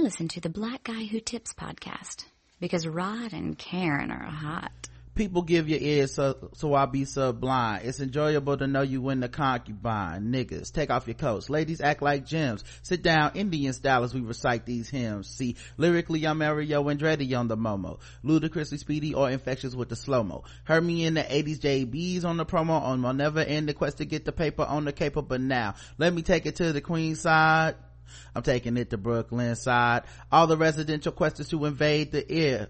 Listen to the Black Guy Who Tips podcast because Rod and Karen are hot. People give your ears so, so I be sublime. It's enjoyable to know you win the concubine. Niggas, take off your coats. Ladies act like gems. Sit down Indian style as we recite these hymns. See, lyrically I'm Mario Andretti on the Momo. Ludicrously speedy or infectious with the slow-mo. Heard me in the 80s JBs on the promo on my never end the quest to get the paper on the caper. But now, let me take it to the queen side. I'm taking it to Brooklyn side. All the residential questions to invade the ear.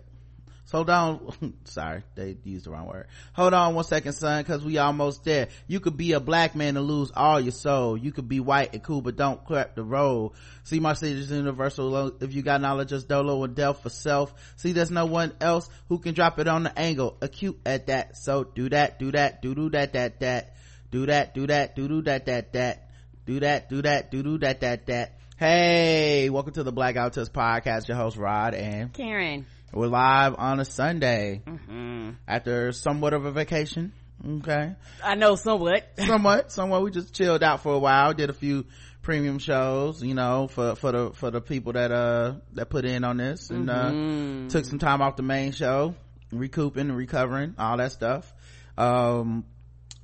So hold on. Sorry, they used the wrong word. Hold on one second, son, cause we almost there. You could be a black man and lose all your soul. You could be white and cool, but don't crap the road. See my is universal. If you got knowledge, just dolo and delf for self. See, there's no one else who can drop it on the angle. Acute at that. So do that, do that, do do that, that, that. Do that, do that, do do that, that, that. Do that, do that, do do that, that, that. Hey, welcome to the Black Guy Who Tips podcast. Your host Rod and Karen. We're live on a Sunday mm-hmm. after somewhat of a vacation. Okay. I know somewhat. somewhat. Somewhat. We just chilled out for a while. Did a few premium shows, you know, for, for the, for the people that, uh, that put in on this and, uh, mm-hmm. uh, took some time off the main show, recouping and recovering, all that stuff. Um,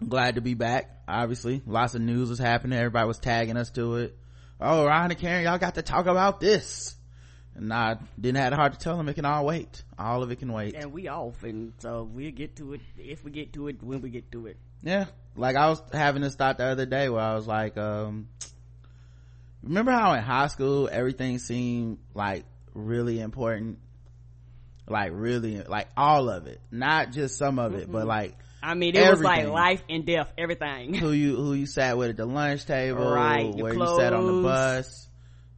glad to be back. Obviously, lots of news was happening. Everybody was tagging us to it. Oh, Ryan and Karen, y'all got to talk about this and I didn't have the heart to tell them it can all wait. All of it can wait. And we off, and so we'll get to it if we get to it when we get to it. Yeah, like I was having this thought the other day where I was like, um, remember how in high school everything seemed like really important, like really, like all of it, not just some of it, mm-hmm. but like. I mean, it everything. was like life and death, everything. Who you who you sat with at the lunch table, right? Where you sat on the bus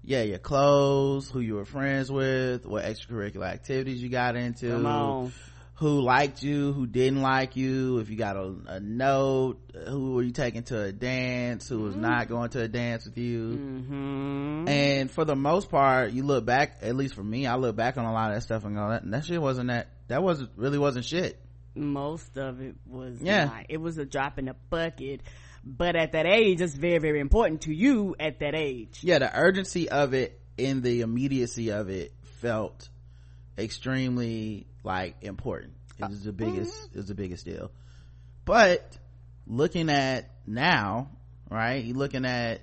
yeah, your clothes, who you were friends with, what extracurricular activities you got into, who liked you, who didn't like you, if you got a, a note, who were you taking to a dance, who was mm-hmm. not going to a dance with you. Mm-hmm. And for the most part, you look back, at least for me, I look back on a lot of that stuff and go, that, that shit wasn't that, that wasn't, really wasn't shit. Most of it was yeah. Not. It was a drop in the bucket but at that age it's very very important to you at that age yeah the urgency of it and the immediacy of it felt extremely like important it was the biggest mm-hmm. it was the biggest deal but looking at now right you looking at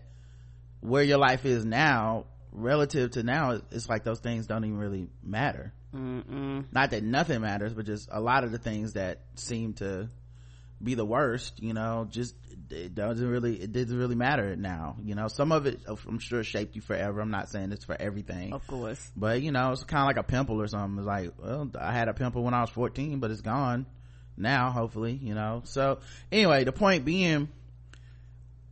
where your life is now relative to now it's like those things don't even really matter Mm-mm. not that nothing matters but just a lot of the things that seem to be the worst you know just it doesn't really it doesn't really matter now you know. Some of it oh, i'm sure shaped you forever. I'm not saying it's for everything. Of course. But you know it's kind of like a pimple or something. It's like well i had a pimple when i was 14 but it's gone now hopefully you know. So anyway the point being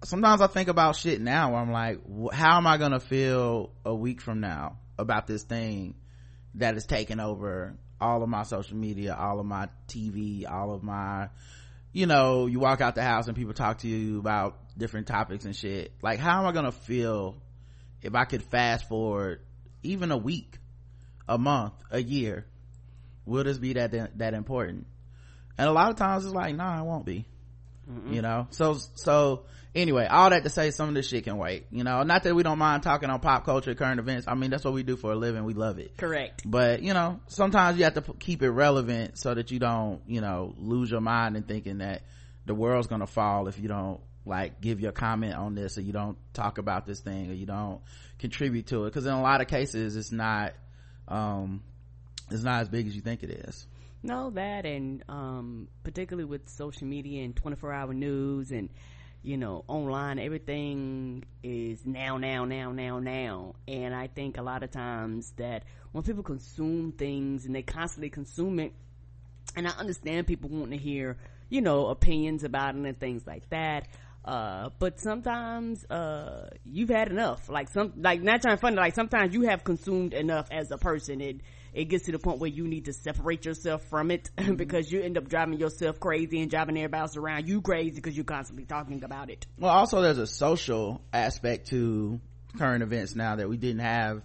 sometimes i think about shit now where i'm like how am i gonna feel a week from now about this thing that is taking over all of my social media all of my tv all of my you know you walk out the house and people talk to you about different topics and shit. Like how am i gonna feel if i could fast forward even a week a month a year? Will this be that that important? And a lot of times it's like nah it won't be Mm-mm. you know? So so anyway all that to say some of this shit can wait. You know? Not that we don't mind talking on pop culture current events. I mean that's what we do for a living. We love it. Correct. But you know sometimes you have to p- keep it relevant so that you don't you know lose your mind in thinking that the world's gonna fall if you don't like give your comment on this or you don't talk about this thing or you don't contribute to it. Because in a lot of cases it's not um it's not as big as you think it is no that and um particularly with social media and 24 hour news and you know online everything is now now now now now. And i think a lot of times that when people consume things and they constantly consume it and i understand people want to hear you know opinions about it and things like that uh, but sometimes uh, you've had enough. Like some like not trying to fun like sometimes you have consumed enough as a person it it gets to the point where you need to separate yourself from it mm-hmm. because you end up driving yourself crazy and driving everybody else around you crazy because you're constantly talking about it well also there's a social aspect to current events now that we didn't have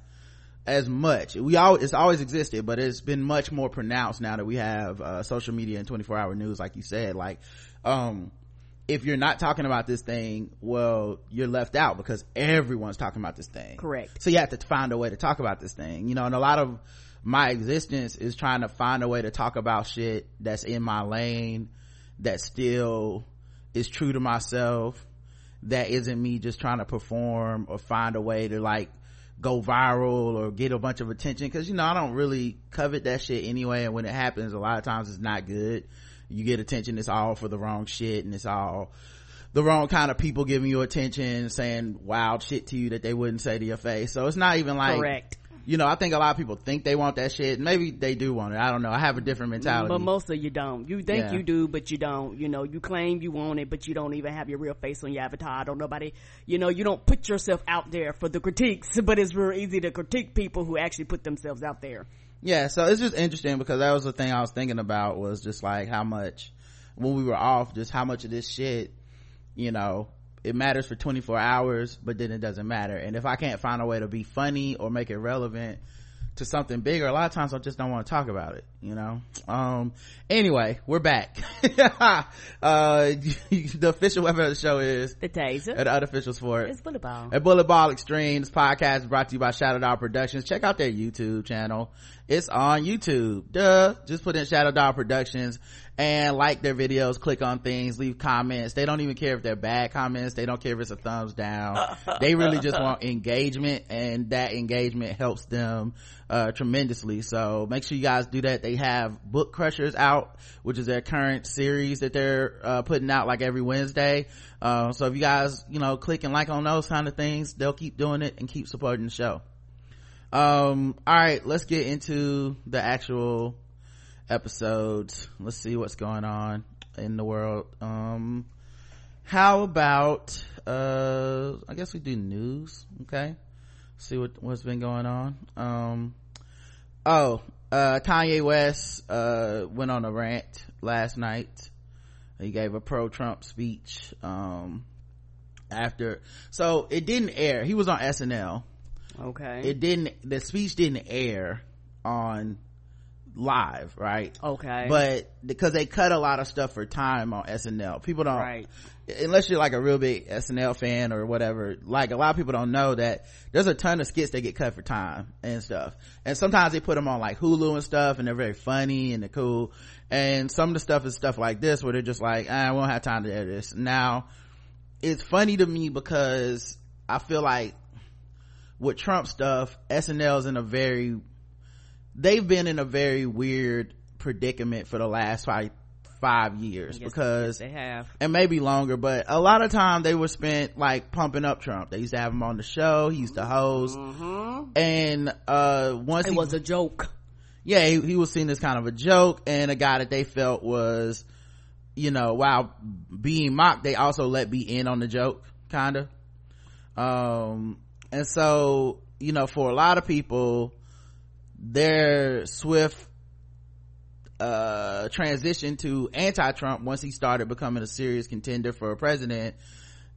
as much we all it's always existed but it's been much more pronounced now that we have uh, social media and 24 hour news like you said like um if you're not talking about this thing, well, you're left out because everyone's talking about this thing. Correct. So you have to find a way to talk about this thing, you know, and a lot of my existence is trying to find a way to talk about shit that's in my lane that still is true to myself that isn't me just trying to perform or find a way to like go viral or get a bunch of attention. Because you know i don't really covet that shit anyway and when it happens a lot of times it's not good. You get attention it's all for the wrong shit and it's all the wrong kind of people giving you attention saying wild shit to you that they wouldn't say to your face. So it's not even like Correct. You know i think a lot of people think they want that shit maybe they do want it i don't know i have a different mentality But most of you don't. You think Yeah. you do, but you don't. You know, you claim you want it, but you don't even have your real face on your avatar. Don't nobody, you know, you don't put yourself out there for the critiques, but it's real easy to critique people who actually put themselves out there. yeah so it's just interesting because that was the thing i was thinking about was just like how much when we were off just how much of this shit you know it matters for 24 hours but then it doesn't matter and if i can't find a way to be funny or make it relevant to something bigger a lot of times i just don't want to talk about it you know um anyway we're back uh the official weapon of the show is The taser. the unofficial sport It's bullet ball. at Bullet Ball Extreme, this podcast is brought to you by Shadow Dog Productions. Check out their YouTube channel. It's on YouTube. Duh. Just put in Shadow Dog Productions and like their videos, click on things, leave comments. They don't even care if they're bad comments. They don't care if it's a thumbs down. they really just want engagement and that engagement helps them, uh, tremendously. So make sure you guys do that. They have Book Crushers out, which is their current series that they're, uh, putting out like every Wednesday. Uh, so if you guys, you know, click and like on those kind of things, they'll keep doing it and keep supporting the show. Um, all right, let's get into the actual episodes. Let's see what's going on in the world. Um, how about, uh, I guess we do news. Okay. See what, what's been going on. Um, oh, uh, Kanye West, uh, went on a rant last night. He gave a pro-Trump speech, um, after, so it didn't air. He was on SNL Okay. it didn't the speech didn't air on live right? Okay. but because they cut a lot of stuff for time on snl people don't Right. unless you're like a real big snl fan or whatever like a lot of people don't know that there's a ton of skits that get cut for time and stuff. And sometimes they put them on like hulu and stuff and they're very funny and they're cool. And some of the stuff is stuff like this where they're just like "Ah, i won't have time to edit this. Now it's funny to me because i feel like with Trump stuff, SNL's in a very, they've been in a very weird predicament for the last five, five years Yes, because, they have. and maybe longer, but a lot of time they were spent like pumping up Trump. They used to have him on the show. He used to host. And, uh, once It he, was a joke. yeah, he, he was seen as kind of a joke and a guy that they felt was, you know, while being mocked, they also let be in on the joke, kind of. Um, and so, you know, for a lot of people, their swift, uh, transition to anti-Trump once he started becoming a serious contender for a president,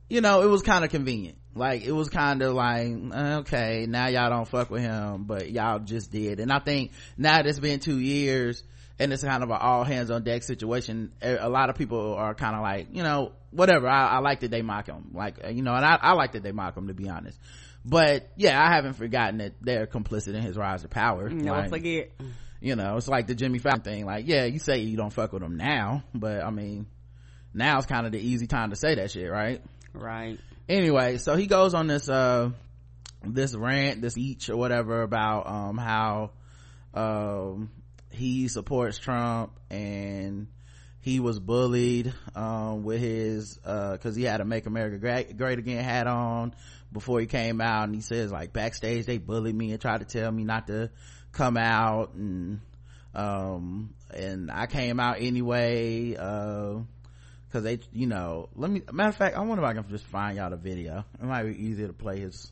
you know, it was kind of convenient. Like, it was kind of like, okay, now y'all don't fuck with him, but y'all just did. And I think now that it's been two years and it's kind of an all hands on deck situation, a lot of people are kind of like, you know, whatever. I, I like that they mock him. Like, you know, and I, I like that they mock him to be honest. But yeah, I haven't forgotten that they're complicit in his rise to power. No Like, forget. you know it's like the jimmy fallon thing like yeah you say you don't fuck with him now but i mean now's kind of the easy time to say that shit right Right. anyway so he goes on this uh this rant this each or whatever about um how um he supports trump and he was bullied um with his uh because he had a make america great, great again hat on before he came out and he says like backstage they bullied me and tried to tell me not to come out and um and i came out anyway uh because they you know let me matter of fact i wonder if i can just find y'all the video. It might be easier to play his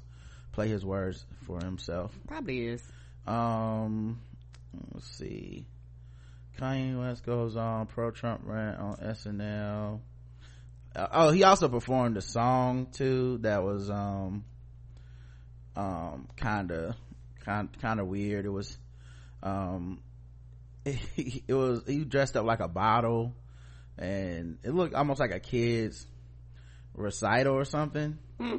play his words for himself. Probably is. um let's see. Kanye west goes on pro trump rant on snl uh, oh he also performed a song too that was um um kind of kind kind of weird. It was um it, was he dressed up like a bottle and it looked almost like a kid's recital or something.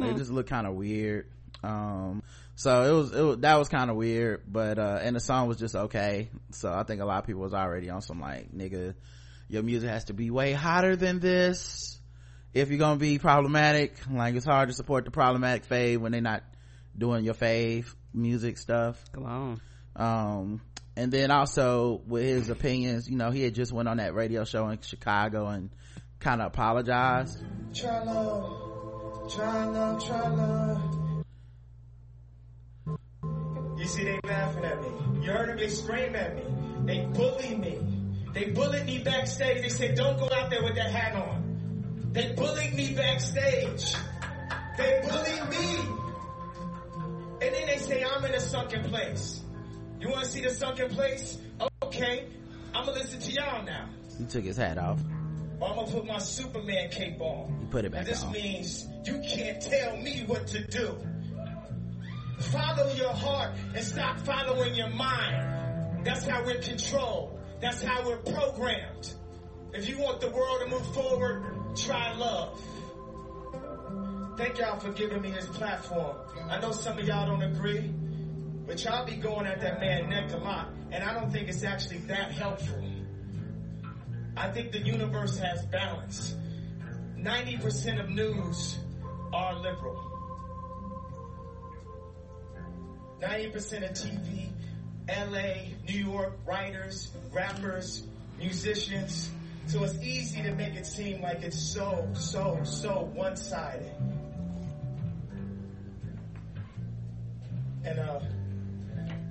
It just looked kind of weird. Um so it was, it was that was kind of weird but uh and the song was just okay. So i think a lot of people was already on some like nigga your music has to be way hotter than this if you're gonna be problematic like it's hard to support the problematic fave when they're not doing your fave music stuff come on um and then also with his opinions you know he had just went on that radio show in chicago and kind of apologized Try love, try love, try love. You see, they laughing at me. You heard them, they scream at me. They bully me. They bullied me backstage. They said, don't go out there with that hat on. They bullied me backstage. They bullied me. And then they say, I'm in a sunken place. You want to see the sunken place? Okay. I'm going to listen to y'all now. he took his hat off I'm gonna put my Superman cape on. You put it back and this on. means you can't tell me what to do. Follow your heart and stop following your mind. That's how we're controlled. That's how we're programmed. If you want the world to move forward, try love. Thank y'all for giving me this platform. I know some of y'all don't agree, but y'all be going at that man neck a lot, and I don't think it's actually that helpful. I think the universe has balance. 90% of news are liberal. 90% of TV, LA, New York, writers, rappers, musicians. So it's easy to make it seem like it's so, so, so one-sided. And uh,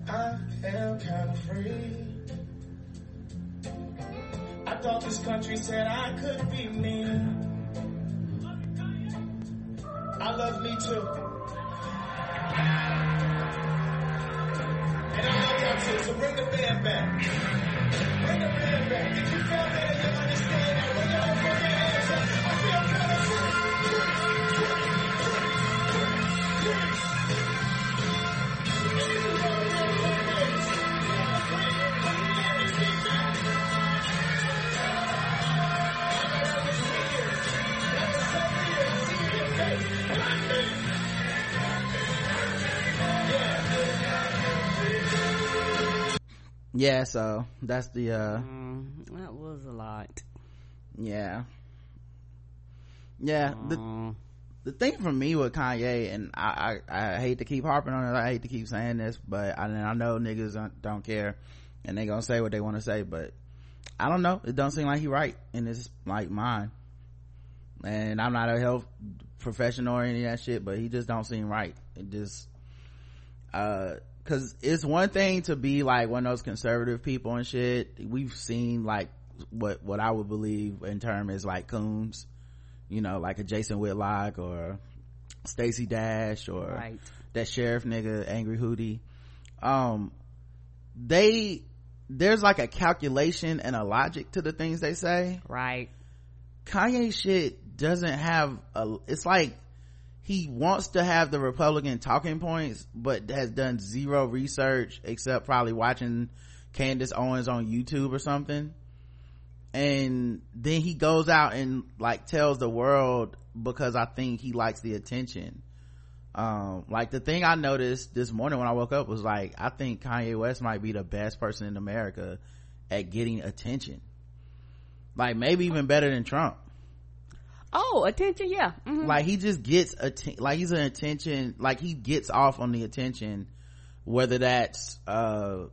I am kind of free. I thought this country said I could be me. I love me too. And I love y'all too, so bring the band back. Bring the band back. If you feel and you understand that, bring own yeah so that's the uh Mm, that was a lot yeah yeah the Mm. the thing for me with Kanye, and I, I, I hate to keep harping on it, I hate to keep saying this, but I, I know niggas don't, don't care, and they gonna say what they want to say, but I don't know, it don't seem like he right in his like mind, and I'm not a health professional or any of that shit, but he just don't seem right. It just, uh, cause it's one thing to be like one of those conservative people and shit. We've seen like what, what I would believe in term is like coons you know, like a Jason Whitlock or Stacey Dash or Right. that sheriff nigga, Angry Hootie. Um, they, there's like a calculation and a logic to the things they say. right Kanye shit doesn't have a, it's like he wants to have the Republican talking points, but has done zero research except probably watching Candace Owens on YouTube or something. And then he goes out and like tells the world because I think he likes the attention. Um, like the thing I noticed this morning when I woke up was like, I think Kanye West might be the best person in America at getting attention. Like maybe even better than Trump oh attention yeah Mhm. like he just gets atten- like he's an attention like he gets off on the attention whether that's uh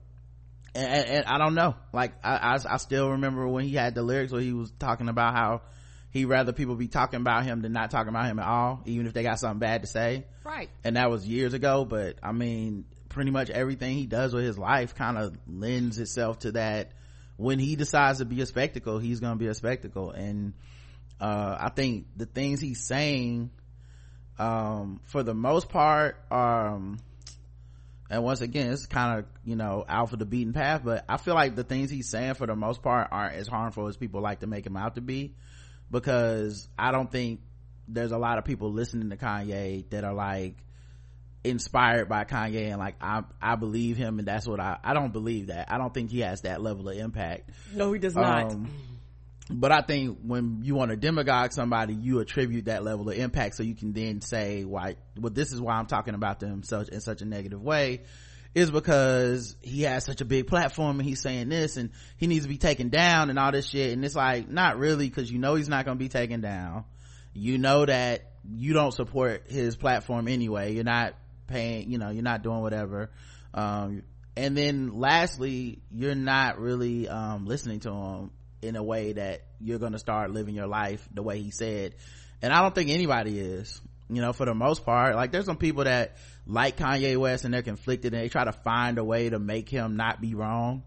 and, and- i don't know. Like I, I i still remember when he had the lyrics where he was talking about how he'd rather people be talking about him than not talking about him at all even if they got something bad to say. Right. And that was years ago but i mean pretty much everything he does with his life kind of lends itself to that. When he decides to be a spectacle he's gonna be a spectacle and uh i think the things he's saying um for the most part um and once again it's kind of you know out for the beaten path but i feel like the things he's saying for the most part aren't as harmful as people like to make him out to be because i don't think there's a lot of people listening to kanye that are like inspired by kanye and like i i believe him and that's what i i don't believe that. I don't think he has that level of impact. No he does not. Um, but I think when you want to demagogue somebody, you attribute that level of impact so you can then say why, well, this is why I'm talking about them such, in such a negative way is because he has such a big platform and he's saying this and he needs to be taken down and all this shit. And it's like, not really, cause you know he's not going to be taken down. You know that you don't support his platform anyway. You're not paying, you know, you're not doing whatever. Um, and then lastly, you're not really, um, listening to him in a way that you're going to start living your life the way he said. And I don't think anybody is, you know, for the most part. Like there's some people that like Kanye West and they're conflicted and they try to find a way to make him not be wrong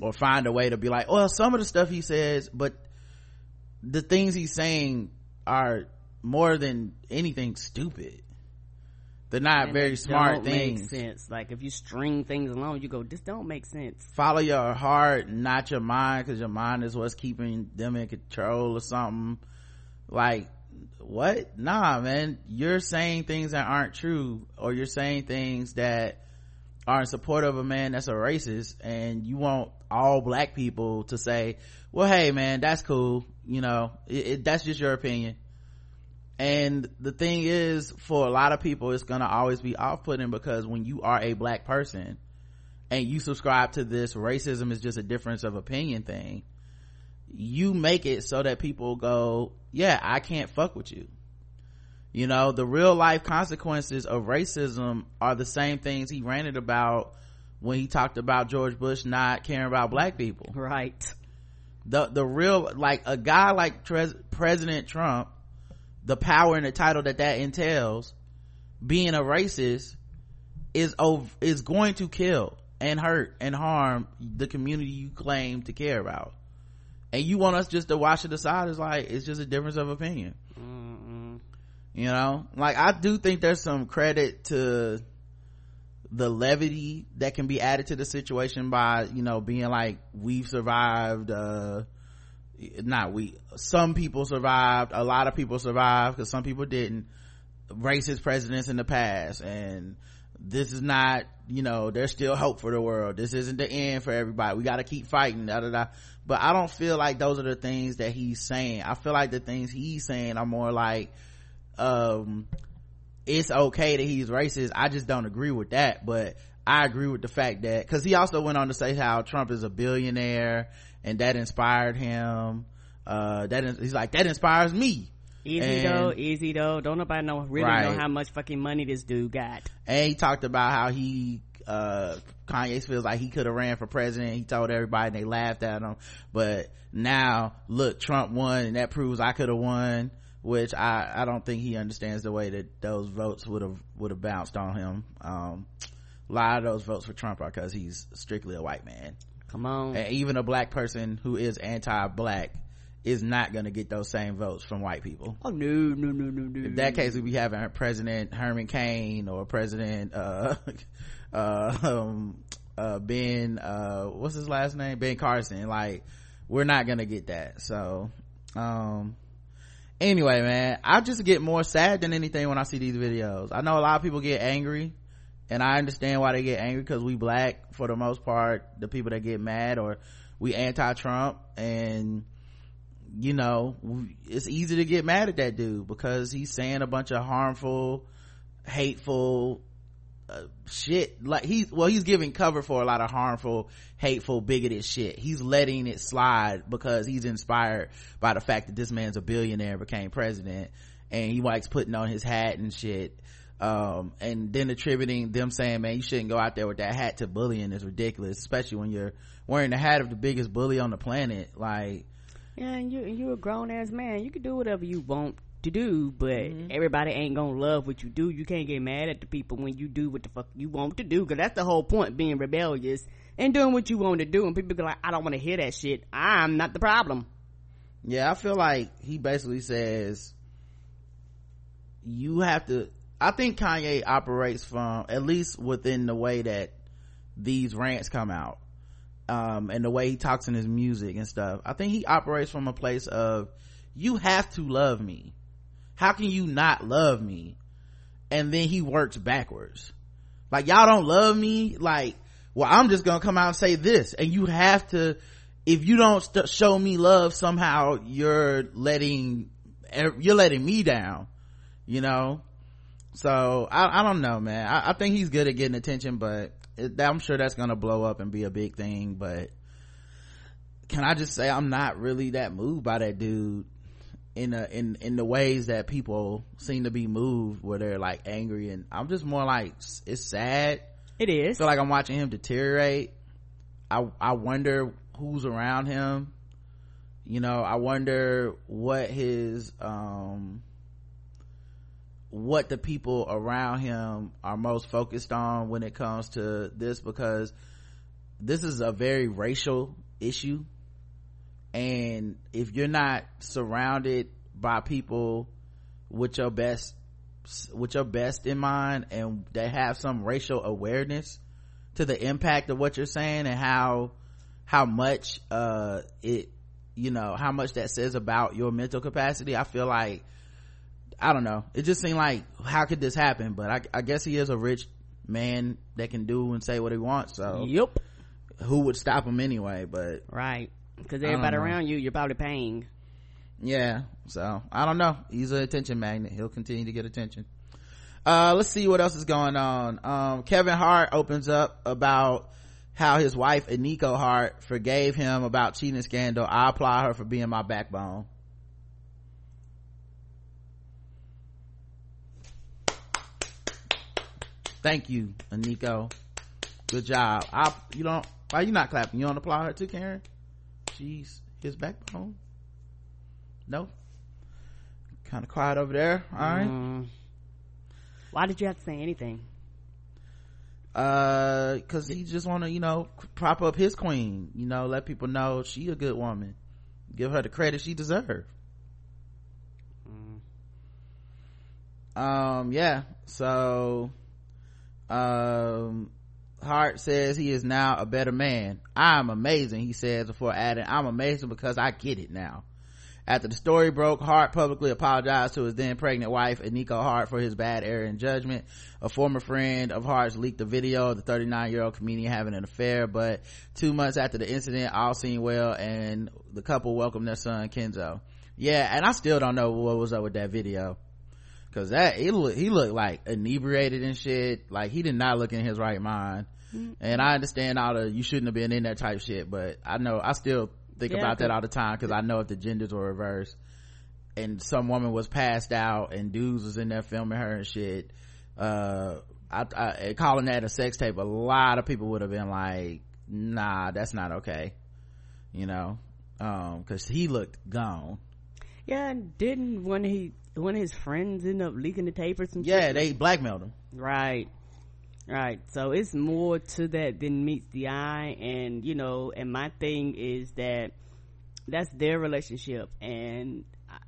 or find a way to be like, well, some of the stuff he says, but the things he's saying are more than anything stupid they're not And very smart don't things Make sense. Like if you string things along, you go, this don't make sense. follow your heart not your mind because your mind is what's keeping them in control or something. Like what? Nah man. You're saying things that aren't true or you're saying things that are in support of a man that's a racist and you want all black people to say well hey man that's cool. You know it, it, that's just your opinion and the thing is for a lot of people it's gonna always be off-putting because when you are a black person and you subscribe to this racism is just a difference of opinion thing you make it so that people go yeah i can't fuck with you you know the real life consequences of racism are the same things he ranted about when he talked about george bush not caring about black people Right. the the real like a guy like Tres- president trump the power and the title that that entails being a racist is ov- is going to kill and hurt and harm the community you claim to care about. And you want us just to wash it aside? It's like it's just a difference of opinion. Mm-mm. you know? Like i do think there's some credit to the levity that can be added to the situation by you know being like we've survived uh not we some people survived a lot of people survived because some people didn't. Racist presidents in the past and this is not you know there's still hope for the world. This isn't the end for everybody. We got to keep fighting da, da, da. but i don't feel like those are the things that he's saying. I feel like the things he's saying are more like um it's okay that he's racist. I just don't agree with that but i agree with the fact that because he also went on to say how trump is a billionaire and that inspired him uh that he's like that inspires me. Easy And- though, easy though. Don't nobody know really know how much fucking money this dude got. and he talked about how he uh kanye feels like he could have ran for president. He told everybody and they laughed at him. But now look trump won and that proves i could have won which i i don't think he understands the way that those votes would have would have bounced on him. Um a lot of those votes for trump are because he's strictly a white man Come on. and even a black person who is anti-black is not going to get those same votes from white people. Oh no, no, no, no, no. in that case we'd be having president herman cain or president uh uh um uh ben uh what's his last name? Ben carson. Like we're not gonna get that. So um anyway man i just get more sad than anything when i see these videos. I know a lot of people get angry and i understand why they get angry because we black for the most part the people that get mad or we anti-trump. And you know it's easy to get mad at that dude because he's saying a bunch of harmful hateful uh, shit. Like he's well he's giving cover for a lot of harmful hateful bigoted shit. He's letting it slide because he's inspired by the fact that this man's a billionaire became president. And he likes putting on his hat and shit um and then attributing them saying man you shouldn't go out there with that hat to bullying is ridiculous especially when you're wearing the hat of the biggest bully on the planet like Yeah, and you you a grown ass man. You can do whatever you want to do, but Mm-hmm. everybody ain't gonna love what you do. You can't get mad at the people when you do what the fuck you want to do, cause that's the whole point, being rebellious and doing what you want to do. And people be like, I don't want to hear that shit. I'm not the problem. yeah i feel like he basically says you have to i think kanye operates from at least within the way that these rants come out um and the way he talks in his music and stuff. I think he operates from a place of you have to love me. How can you not love me? And then he works backwards. Like y'all don't love me? Like well i'm just gonna come out and say this and you have to if you don't st- show me love somehow you're letting you're letting me down you know so i, I don't know man. I, I think he's good at getting attention but it, i'm sure that's gonna blow up and be a big thing but can i just say i'm not really that moved by that dude in a, in in the ways that people seem to be moved where they're like angry and i'm just more like it's sad. It is. I feel like i'm watching him deteriorate. I i wonder who's around him. You know i wonder what his um what the people around him are most focused on when it comes to this because this is a very racial issue. And if you're not surrounded by people with your best with your best in mind and they have some racial awareness to the impact of what you're saying and how how much uh it you know how much that says about your mental capacity i feel like I don't know. It just seemed like, how could this happen? But I, I guess he is a rich man that can do and say what he wants. So, yep. Who would stop him anyway? But right, because everybody around you, you're probably paying. Yeah. So I don't know. He's an attention magnet. He'll continue to get attention. Uh, let's see what else is going on. Um, Kevin Hart opens up about how his wife Eniko Hart forgave him about cheating scandal. I applaud her for being my backbone. Thank you, Eniko Good job. I, you don't, why you not clapping? You don't applaud her too, Karen? She's his backbone. No? Kind of quiet over there. All right. Mm. Why did you have to say anything? Uh, cause he just want to, you know, prop up his queen, you know, let people know she a good woman. Give her the credit she deserve Mm. Um, yeah. So, um, Hart says he is now a better man. I'm amazing, he says before adding, I'm amazing because I get it now. After the story broke, Hart publicly apologized to his then pregnant wife, Eniko Hart, for his bad error in judgment. A former friend of Hart's leaked a video of the 39 year old comedian having an affair, but two months after the incident, all seemed well and the couple welcomed their son, Kenzo. Yeah, and I still don't know what was up with that video. Cause that, he look, he looked like inebriated and shit. Like he did not look in his right mind. Mm-hmm. And I understand all the, you shouldn't have been in that type shit, but I know, I still think yeah, about that all the time because I know if the genders were reversed and some woman was passed out and dudes was in there filming her and shit, uh, I, I, calling that a sex tape, a lot of people would have been like, nah, that's not okay. You know, um, cause he looked gone. Yeah, and didn't when he of his friends end up leaking the tape or some yeah shit? they blackmailed him. Right. Right. So it's more to that than meets the eye. And you know and my thing is that that's their relationship. And I,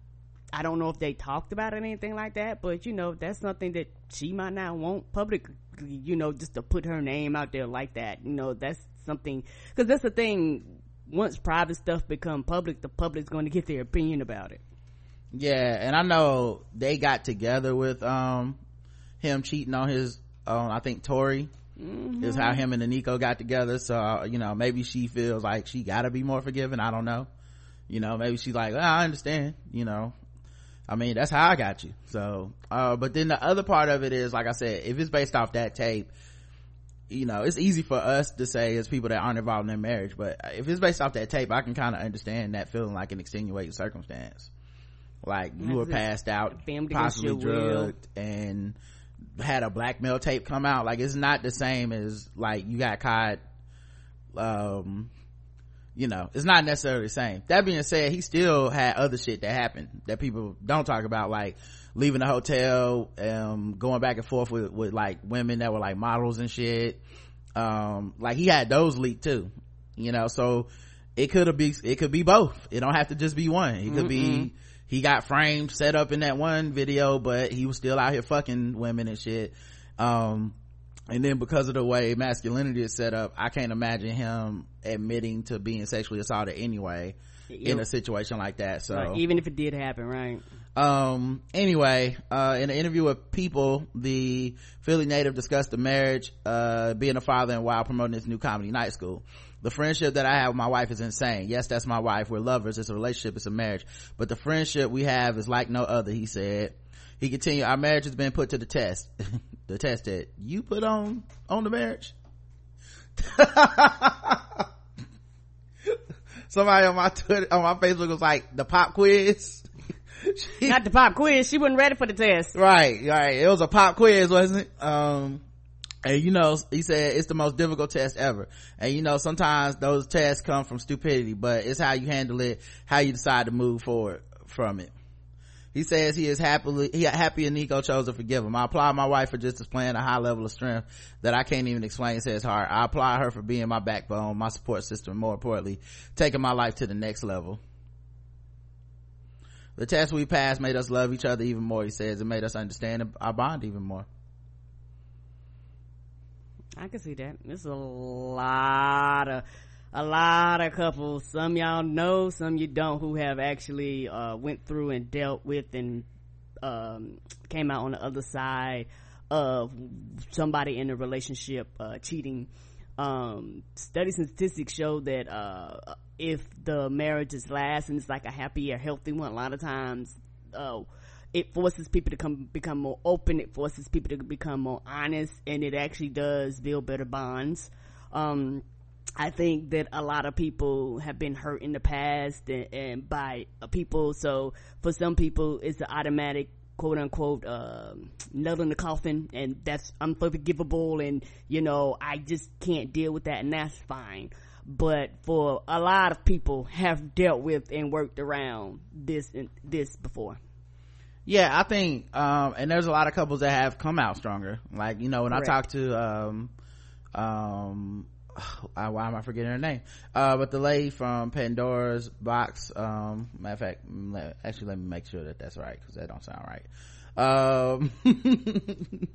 I don't know if they talked about it or anything like that but you know that's something that she might not want public you know just to put her name out there like that. You know that's something because that's the thing once private stuff become public the public's going to get their opinion about it. Yeah and i know they got together with um him cheating on his um i think tori. Mm-hmm. is how him and Eniko got together so uh, you know maybe she feels like she gotta be more forgiving i don't know. You know maybe she's like i understand you know. I mean that's how i got you so uh but then the other part of it is like i said if it's based off that tape you know it's easy for us to say as people that aren't involved in their marriage but if it's based off that tape i can kind of understand that feeling like an extenuating circumstance. Like you were passed out possibly drugged and had a blackmail tape come out. Like it's not the same as like you got caught um you know it's not necessarily the same. That being said he still had other shit that happened that people don't talk about. Like leaving the hotel um going back and forth with with like women that were like models and shit. Um like he had those leaked too you know? So it could have be it could be both. It don't have to just be one. It could Mm-mm. be he got framed set up in that one video but he was still out here fucking women and shit. Um and then because of the way masculinity is set up i can't imagine him admitting to being sexually assaulted anyway in a situation like that so. Right. even if it did happen right um anyway uh in an interview with people the philly native discussed the marriage uh being a father and while promoting his new comedy night school. The friendship that i have with my wife is insane. Yes that's my wife. We're lovers. It's a relationship. It's a marriage. But the friendship we have is like no other he said. He continued our marriage has been put to the test. The test that you put on on the marriage? Somebody on my twitter on my facebook was like the pop quiz She- not the pop quiz she wasn't ready for the test right right it was a pop quiz wasn't it um and you know he said it's the most difficult test ever and you know sometimes those tests come from stupidity but it's how you handle it how you decide to move forward from it he says he is happily he happy and Nico chose to forgive him. I applaud my wife for just displaying a high level of strength that I can't even explain, says Hart. I applaud her for being my backbone, my support system, more importantly, taking my life to the next level. The test we passed made us love each other even more, he says. It made us understand our bond even more. I can see that. There's a lot of a lot of couples. Some y'all know, some you don't, who have actually uh, went through and dealt with and um, came out on the other side of somebody in a relationship uh, cheating. Um, studies and statistics show that uh, if the marriage is last and it's like a happy or healthy one, a lot of times uh, it forces people to come become more open. It forces people to become more honest, and it actually does build better bonds. Um, I think that a lot of people have been hurt in the past and, and by people. So for some people, it's an automatic quote unquote uh, nail in the coffin, and that's unforgivable. And you know, I just can't deal with that, and that's fine. But for a lot of people, have dealt with and worked around this and this before. Yeah, I think, um, and there's a lot of couples that have come out stronger. Like, you know, when Correct. I talk to, um, um, why am I forgetting her name? Uh, but the lady from Pandora's box, um, matter of fact, let, actually let me make sure that that's right, cause that don't sound right. Um,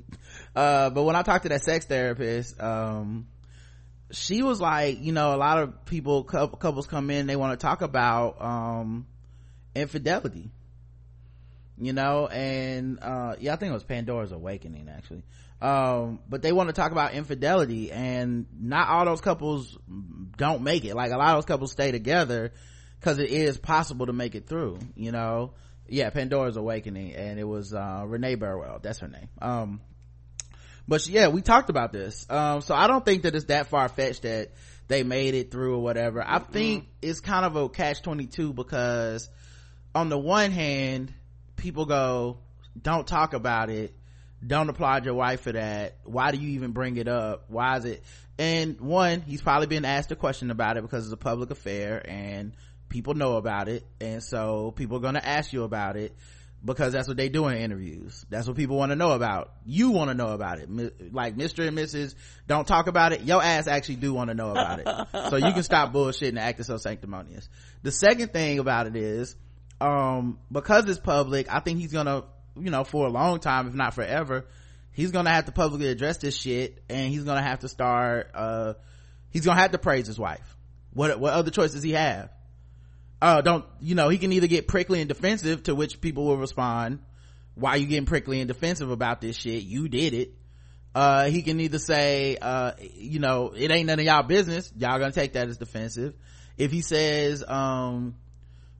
uh, but when I talked to that sex therapist, um, she was like, you know, a lot of people, couples come in, they want to talk about, um, infidelity, you know, and, uh, yeah, I think it was Pandora's Awakening, actually. Um but they want to talk about infidelity and not all those couples don't make it. Like a lot of those couples stay together because it is possible to make it through you know? Yeah pandora's awakening and it was uh renee burwell. That's her name. Um but yeah we talked about this. Um so i don't think that it's that far-fetched that they made it through or whatever. I think it's kind of a catch 22 because on the one hand people go don't talk about it. Don't applaud your wife for that. Why do you even bring it up? Why is it and one he's probably been asked a question about it because it's a public affair and people know about it. And so people are going to ask you about it because that's what they do in interviews. That's what people want to know about. You want to know about it. Like mr and mrs don't talk about it. Your ass actually do want to know about it. So you can stop bullshitting and acting so sanctimonious. The second thing about it is um because it's public i think he's gonna you know for a long time if not forever he's gonna have to publicly address this shit and he's gonna have to start uh he's gonna have to praise his wife. What what other choices he have? Uh don't you know he can either get prickly and defensive to which people will respond why you getting prickly and defensive about this shit? You did it. Uh he can either say uh you know it ain't none of y'all business. Y'all gonna take that as defensive. If he says um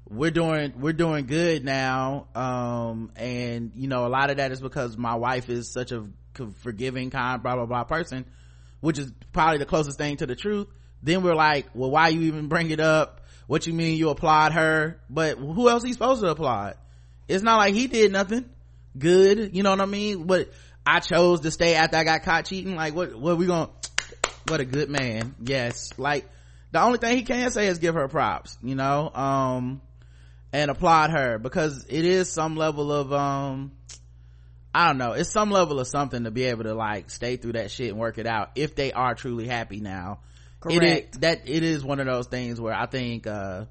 we're doing we're doing good now. Um and you know a lot of that is because my wife is such a forgiving kind blah blah blah person which is probably the closest thing to the truth. Then we're like well why you even bring it up? What you mean you applaud her? But who else he supposed to applaud? It's not like he did nothing good you know what i mean? But i chose to stay after i got caught cheating. Like what what we gonna what a good man. Yes. Like the only thing he can say is give her props you know? Um and applaud her because it is some level of um I don't know. It's some level of something to be able to like stay through that shit and work it out if they are truly happy now. Correct. It is, that it is one of those things where I think uh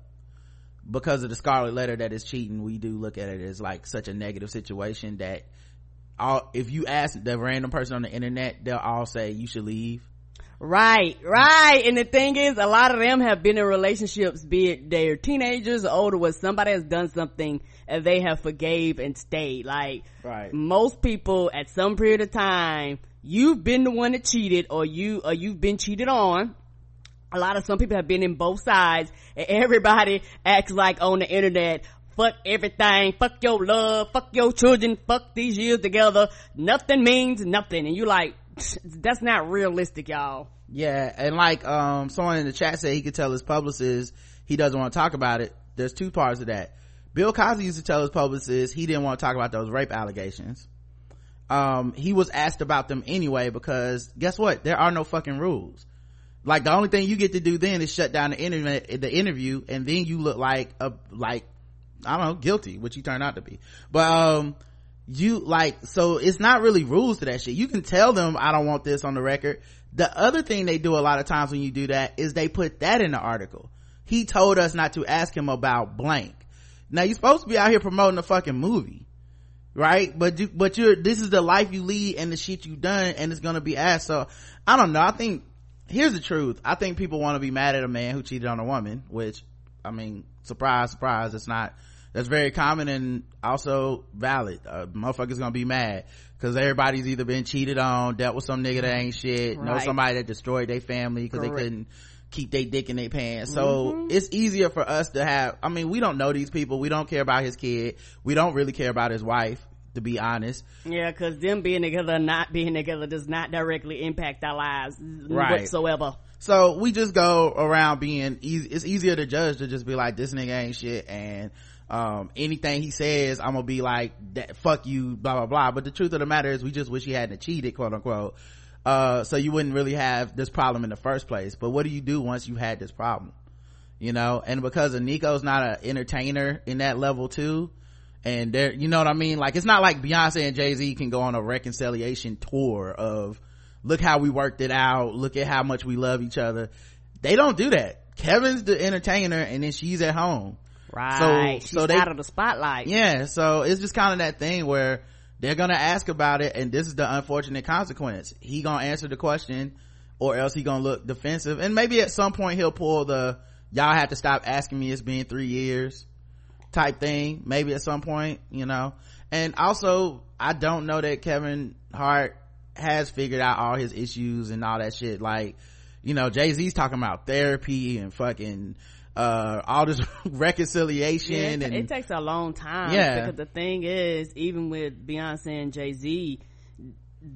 because of the scarlet letter that is cheating, we do look at it as like such a negative situation that all if you ask the random person on the internet, they'll all say you should leave. Right, right. And the thing is, a lot of them have been in relationships, be it they're teenagers or older, where somebody has done something and they have forgave and stayed. Like, Right. most people at some period of time, you've been the one that cheated or you, or you've been cheated on. A lot of some people have been in both sides and everybody acts like on the internet, fuck everything, fuck your love, fuck your children, fuck these years together. Nothing means nothing. And you like, that's not realistic, y'all. Yeah, and like um someone in the chat said he could tell his publicist he doesn't want to talk about it. There's two parts of that. Bill Cosby used to tell his publicist he didn't want to talk about those rape allegations. Um he was asked about them anyway because guess what? There are no fucking rules. Like the only thing you get to do then is shut down the internet the interview and then you look like a like I don't know, guilty, which you turned out to be. But um you like so it's not really rules to that shit. You can tell them I don't want this on the record. The other thing they do a lot of times when you do that is they put that in the article. He told us not to ask him about blank. Now you're supposed to be out here promoting a fucking movie. Right? But you, but you're, this is the life you lead and the shit you've done and it's gonna be asked. So, I don't know. I think, here's the truth. I think people want to be mad at a man who cheated on a woman, which, I mean, surprise, surprise, it's not, that's very common and also valid. Uh, motherfuckers gonna be mad because everybody's either been cheated on, dealt with some nigga that ain't shit, know somebody that destroyed their family because they couldn't keep their dick in their pants. So it's easier for us to have, I mean, we don't know these people. We don't care about his kid. We don't really care about his wife, to be honest. Yeah, cause them being together or not being together does not directly impact our lives Right. whatsoever. So we just go around being easy. It's easier to judge to just be like, this nigga ain't shit. And, um, anything he says, I'm gonna be like, that, fuck you, blah, blah, blah. But the truth of the matter is we just wish he hadn't cheated, quote unquote. Uh, so you wouldn't really have this problem in the first place. But what do you do once you had this problem? You know, and because Nico's not an entertainer in that level too, and there, you know what I mean? Like, it's not like Beyonce and Jay-Z can go on a reconciliation tour of, look how we worked it out, look at how much we love each other. They don't do that. Kevin's the entertainer and then she's at home. Right. She's so they- out of the spotlight. Yeah, so it's just kind of that thing where they're gonna ask about it and this is the unfortunate consequence. He gonna answer the question or else he gonna look defensive and maybe at some point he'll pull the y'all have to stop asking me it's been three years type thing maybe at some point you know and also i don't know that kevin hart has figured out all his issues and all that shit like you know jay-z's talking about therapy and fucking uh all this reconciliation Yeah, it, and it takes a long time. Yeah. Because the thing is, even with Beyonce and Jay Z,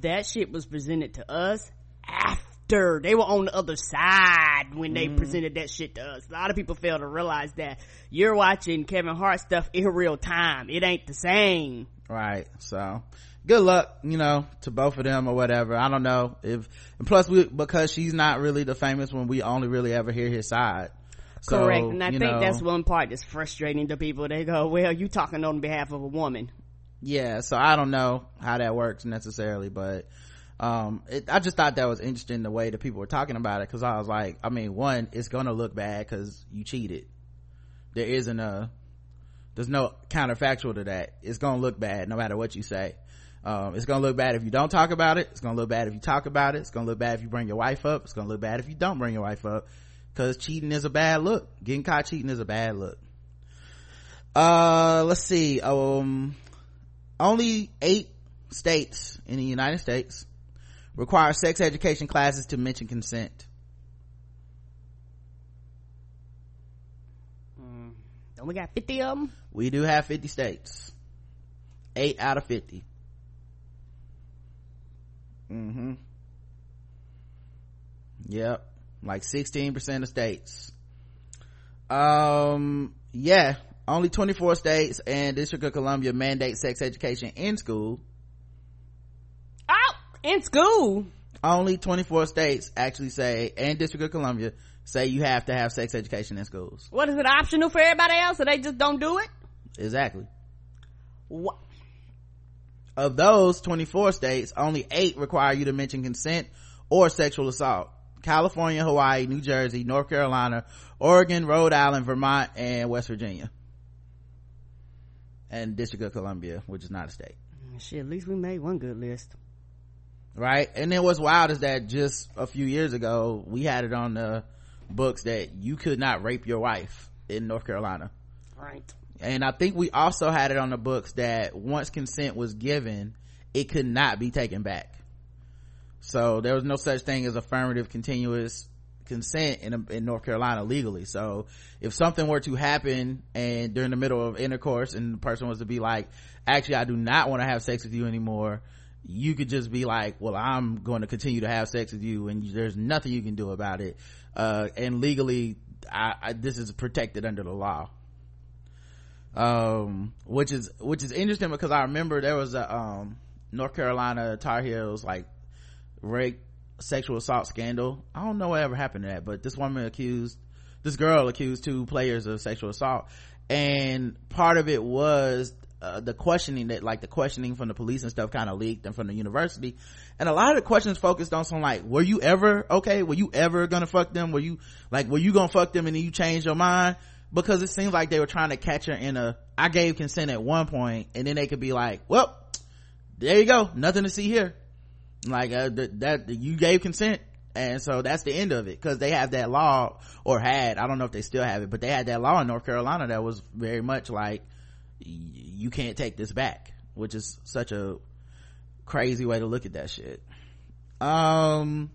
that shit was presented to us after they were on the other side when they presented that shit to us. A lot of people fail to realize that you're watching Kevin Hart stuff in real time. It ain't the same. right so good luck you know to both of them or whatever i don't know if and plus we because she's not really the famous one we only really ever hear his side so, Correct. And I think know, that's one part that's frustrating to people. They go, well, you talking on behalf of a woman. yeah so i don't know how that works necessarily but um it, i just thought that was interesting the way that people were talking about it because i was like i mean one it's gonna look bad because you cheated. There isn't a there's no counterfactual to that. It's gonna look bad no matter what you say. Um, it's gonna look bad if you don't talk about it. It's gonna look bad if you talk about it. It's gonna look bad if you bring your wife up. It's gonna look bad if you don't bring your wife up because cheating is a bad look. Getting caught cheating is a bad look. Uh let's see um only eight states in the united states require sex education classes to mention consent. Don't we got 50 of them? we do have 50 states. Eight out of 50 mm-hmm. Yep like 16% of states um yeah only 24 states and district of columbia mandate sex education in school Oh, in school. only 24 states actually say and district of columbia say you have to have sex education in schools What is it optional for everybody else so they just don't do it? exactly What? of those 24 states only eight require you to mention consent or sexual assault california hawaii new jersey north carolina oregon rhode island vermont and west virginia. And district of columbia which is not a state. Shit, at least we made one good list. right? And then what's wild is that just a few years ago we had it on the books that you could not rape your wife in north carolina. Right. And i think we also had it on the books that once consent was given it could not be taken back so there was no such thing as affirmative continuous consent in, in north carolina legally. So if something were to happen and during the middle of intercourse and the person was to be like actually i do not want to have sex with you anymore you could just be like well i'm going to continue to have sex with you and there's nothing you can do about it. Uh, and legally I, I, this is protected under the law. Um which is which is interesting because i remember there was a um north carolina tar heels like rape sexual assault scandal. I don't know what ever happened to that but this woman accused this girl accused two players of sexual assault. And part of it was uh, the questioning that like the questioning from the police and stuff kind of leaked and from the university. And a lot of the questions focused on some like were you ever okay were you ever gonna fuck them? Were you like were you gonna fuck them and then you changed your mind? Because it seems like they were trying to catch her in a i gave consent at one point and then they could be like well there you go. Nothing to see here like uh, th- that you gave consent and so that's the end of it. Because they have that law or had i don't know if they still have it but they had that law in north carolina that was very much like you can't take this back which is such a crazy way to look at that shit. Um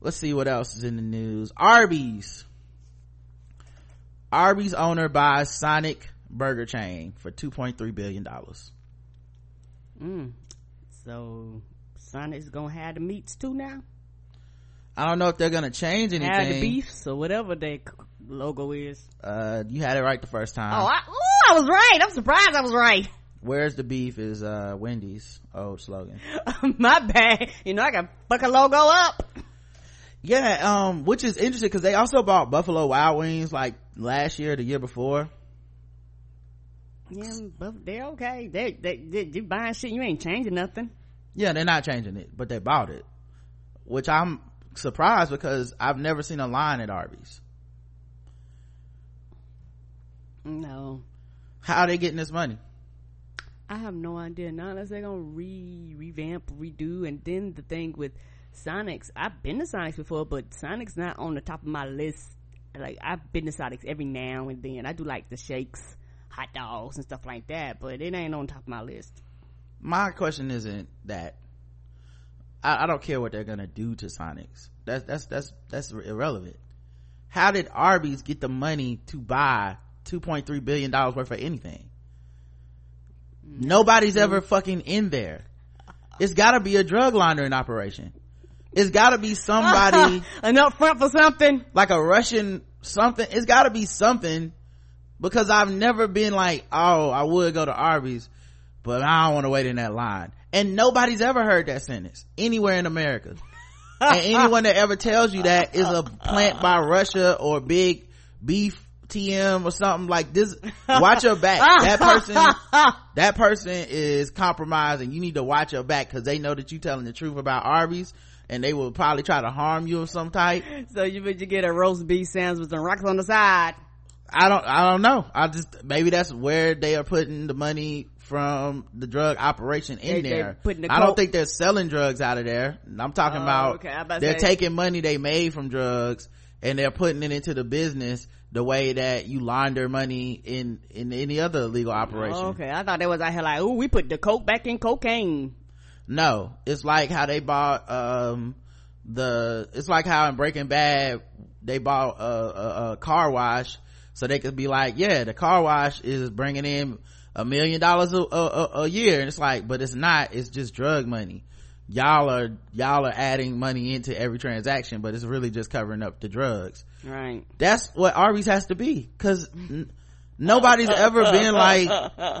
let's see what else is in the news. Arby's. Arby's owner buys sonic burger chain for 2.3 billion dollars. Mm. so sonic's gonna have the meats too now I don't know if they're gonna change anything. Have the beefs or whatever their logo is. Uh, you had it right the first time. Oh, I, ooh, I was right. I'm surprised I was right. Where's the beef is uh Wendy's old slogan. My bad. You know I got fuck a logo up. Yeah, um, which is interesting because they also bought Buffalo Wild Wings like last year, the year before. Yeah, but they're okay. They they they, they buying shit. You ain't changing nothing. Yeah, they're not changing it, but they bought it, which I'm surprised because I've never seen a line at Arby's. No. How are they getting this money? I have no idea. Not unless they're gonna re revamp, redo, and then the thing with Sonics, I've been to Sonics before, but Sonics not on the top of my list. Like I've been to Sonics every now and then. I do like the shakes, hot dogs, and stuff like that, but it ain't on top of my list. My question isn't that. I, I don't care what they're gonna do to Sonics. That's that's that's that's irrelevant. How did Arby's get the money to buy two point three billion dollars worth of anything? Mm. Nobody's ever fucking in there. It's gotta be a drug laundering operation. It's gotta be somebody an upfront for something. Like a Russian something. It's gotta be something because I've never been like, oh, I would go to Arby's, but I don't want to wait in that line. And nobody's ever heard that sentence anywhere in America. and anyone that ever tells you that is a plant by Russia or big beef TM or something like this. Watch your back. That person, that person is compromised and you need to watch your back because they know that you're telling the truth about Arby's and they will probably try to harm you of some type. So you bet you get a roast beef sandwich with some rocks on the side. I don't, I don't know. I just, maybe that's where they are putting the money from the drug operation in They- there. the I don't think they're selling drugs out of there. I'm talking Oh, about okay. About they're say- taking money they made from drugs and they're putting it into the business the way that you launder money in in any other legal operation. Okay, I thought that was out here like, ooh, we put the coke back in cocaine. No, it's like how they bought um the it's like how in Breaking Bad they bought a, a, a car wash so they could be like, yeah, the car wash is bringing in a million dollars a, year, and it's like, but it's not. It's just drug money. Y'all are y'all are adding money into every transaction, but it's really just covering up the drugs. Right. That's what Arby's has to be, because n- nobody's ever been like,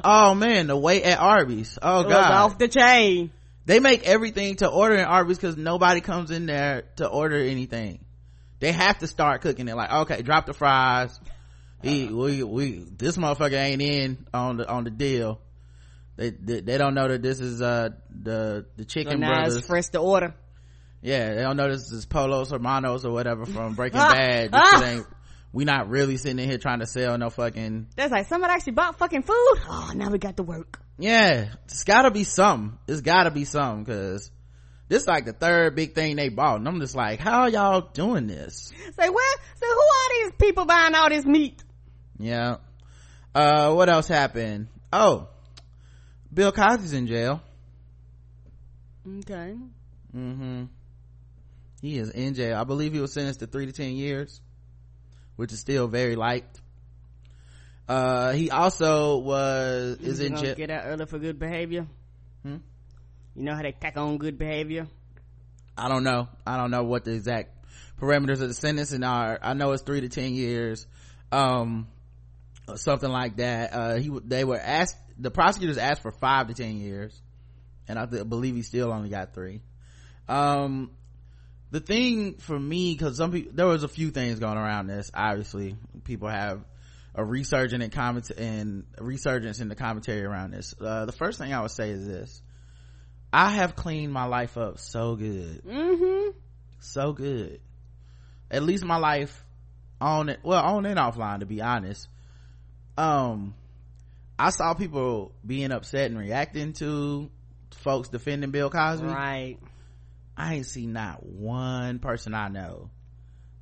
oh man, the wait at Arby's. Oh god, off the chain. they make everything to order in Arby's because nobody comes in there to order anything. They have to start cooking it. Like, okay, drop the fries. He, we, we, this motherfucker ain't in on the on the deal. They, they, they don't know that this is uh the the So chicken now brothers. it's fresh to order. yeah, they don't know this is Pollos Hermanos or whatever from Breaking Bad. This. We not really sitting in here trying to sell no fucking That's like somebody actually bought fucking food. Oh, now we got to work. yeah it's gotta be something it's gotta be something because this is like the third big thing they bought and i'm just like how are y'all doing this Say, well, so who are these people buying all this meat? Yeah uh what else happened oh bill cosby's in jail Okay. mm-hmm he is in jail i believe he was sentenced to three to ten years which is still very light uh he also was is You in jail Get out early for good behavior. Hmm? You know how they tack on good behavior? I don't know. I don't know what the exact parameters of the sentencing are. I know it's three to ten years, um, or something like that. Uh, he they were asked the prosecutors asked for five to ten years, and I believe he still only got three. Um, the thing for me, because some people there was a few things going around this. Obviously, people have a resurgence in comment and resurgence in the commentary around this. Uh, the first thing I would say is this. I have cleaned my life up so good Mm-hmm. so good at least my life on it well on and offline to be honest um i saw people being upset and reacting to folks defending bill cosby Right. i ain't see not one person i know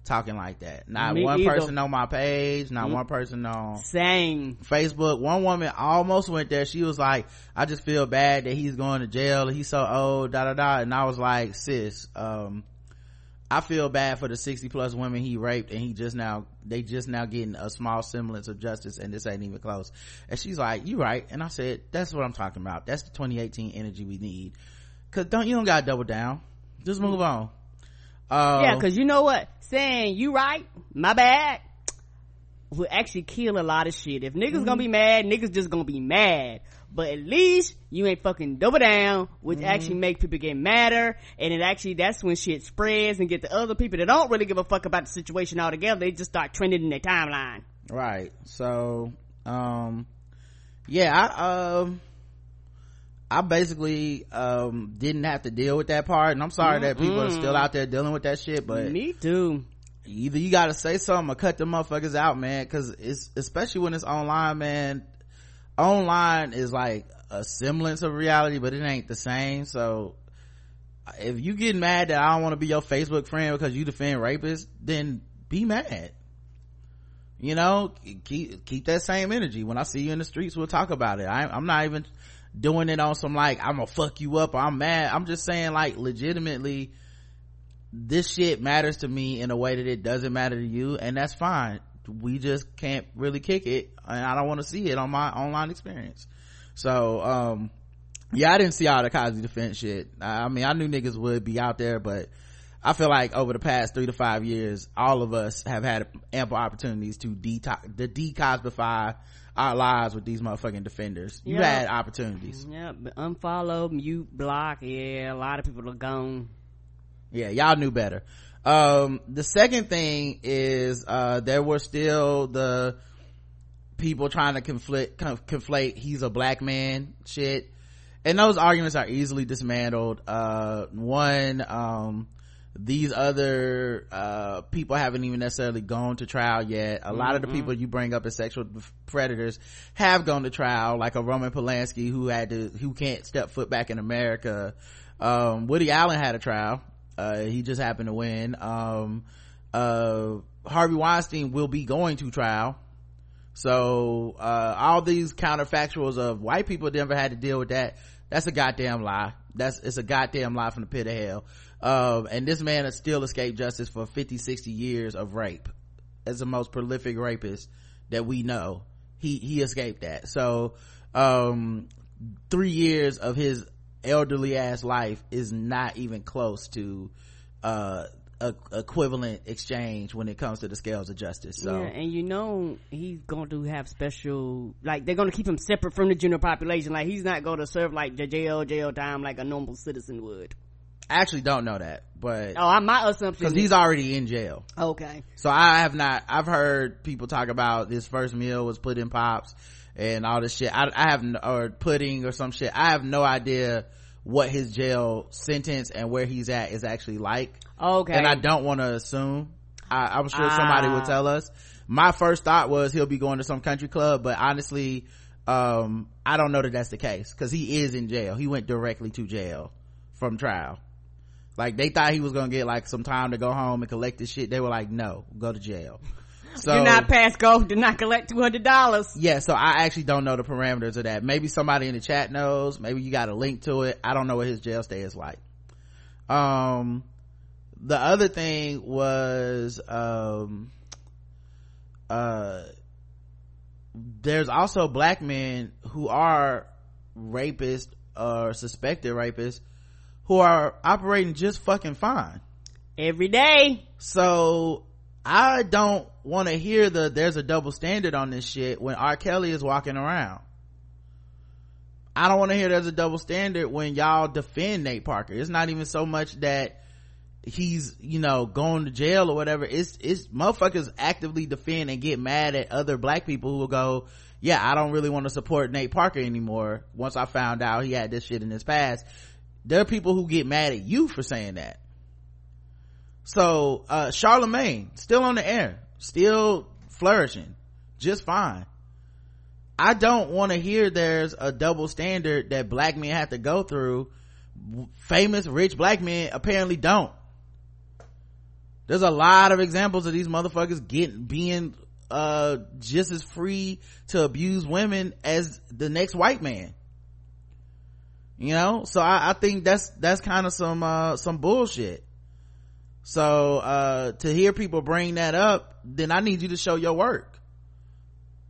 talking like that not Me one either. person on my page not Mm. one person on Same. Facebook. One woman almost went there. She was like, I just feel bad that he's going to jail. He's so old, da da da. And I was like, sis, um, I feel bad for the 60 plus women he raped and he just now, they just now getting a small semblance of justice and this ain't even close. And she's like, you right. And I said, that's what I'm talking about. That's the 2018 energy we need. Cause don't, you don't gotta double down. Just move on. Uh, Yeah, cause you know what? Saying you right, my bad, will actually kill a lot of shit. If niggas gonna be mad, niggas just gonna be mad. But at least you ain't fucking double down, which actually make people get madder, and it actually, that's when shit spreads and get the other people that don't really give a fuck about the situation altogether, they just start trending in their timeline. right. So um yeah i um i basically um didn't have to deal with that part. And i'm sorry that people are still out there dealing with that shit but Me too. either you gotta say something or cut the motherfuckers out man. Because it's especially when it's online man online is like a semblance of reality but it ain't the same. So if you get mad that i don't want to be your facebook friend because you defend rapists then be mad. You know keep keep that same energy. When i see you in the streets we'll talk about it. I, i'm not even doing it on some like i'm gonna fuck you up or i'm mad. I'm just saying like legitimately this shit matters to me in a way that it doesn't matter to you and that's fine we just can't really kick it and i don't want to see it on my online experience. So um yeah i didn't see all the cosby defense shit. I mean i knew niggas would be out there but i feel like over the past three to five years all of us have had ample opportunities to detox to decosbify our lives with these motherfucking defenders. You had opportunities. Yeah, unfollow, mute, block, yeah, a lot of people are gone. yeah y'all knew better um the second thing is uh there were still the people trying to conflict conf- conflate he's a black man shit. And those arguments are easily dismantled. Uh one um these other uh people haven't even necessarily gone to trial yet. A lot of the people you bring up as sexual predators have gone to trial like a roman polanski who had to who can't step foot back in america. Um woody allen had a trial uh he just happened to win. Um uh harvey weinstein will be going to trial. So uh all these counterfactuals of white people never had to deal with that. That's a goddamn lie. That's it's a goddamn lie from the pit of hell. Um and this man has still escaped justice for 50 60 years of rape. As the most prolific rapist that we know. He he escaped that. So um three years of his elderly ass life is not even close to uh a equivalent exchange when it comes to the scales of justice so Yeah, and you know he's going to have special, like they're going to keep him separate from the general population. Like he's not going to serve like the jail jail time like a normal citizen would. I actually don't know that, but Oh, I- my assumption. because he's already in jail. okay. So I have not. I've heard people talk about this first meal was Pudding Pops and all this shit. I, I have n- or pudding or some shit. I have no idea what his jail sentence and where he's at is actually like. Okay. And I don't want to assume. I, I'm sure somebody Ah. will tell us. My first thought was he'll be going to some country club, but honestly, um, I don't know that that's the case because he is in jail. He went directly to jail from trial. like they thought he was gonna get like some time to go home and collect his shit they were like no go to jail so do not pass go do not collect $200 yeah so i actually don't know the parameters of that. Maybe somebody in the chat knows. Maybe you got a link to it. I don't know what his jail stay is like. Um the other thing was um uh there's also black men who are rapists or suspected rapists who are operating just fucking fine. Every day. So i don't want to hear the there's a double standard on this shit when r. Kelly is walking around. I don't want to hear there's a double standard when y'all defend nate parker. It's not even so much that he's you know going to jail or whatever. It's it's motherfuckers actively defend and get mad at other black people who will go yeah i don't really want to support nate parker anymore once i found out he had this shit in his past. There are people who get mad at you for saying that so uh charlemagne still on the air still flourishing just fine. I don't want to hear there's a double standard that black men have to go through. Famous rich black men apparently don't. There's a lot of examples of these motherfuckers getting being uh just as free to abuse women as the next white man. You know? So i, I think that's that's kind of some uh some bullshit so uh to hear people bring that up then i need you to show your work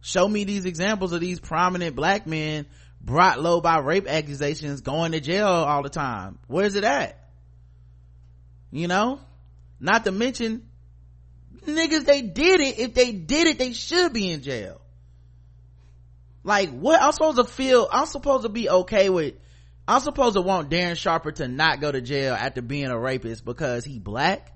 show me these examples of these prominent black men brought low by rape accusations going to jail all the time where's it at you know not to mention, niggas, they did it. If they did it, they should be in jail. Like, what? I'm supposed to feel, I'm supposed to be okay with, I'm supposed to want Darren Sharper to not go to jail after being a rapist because he black?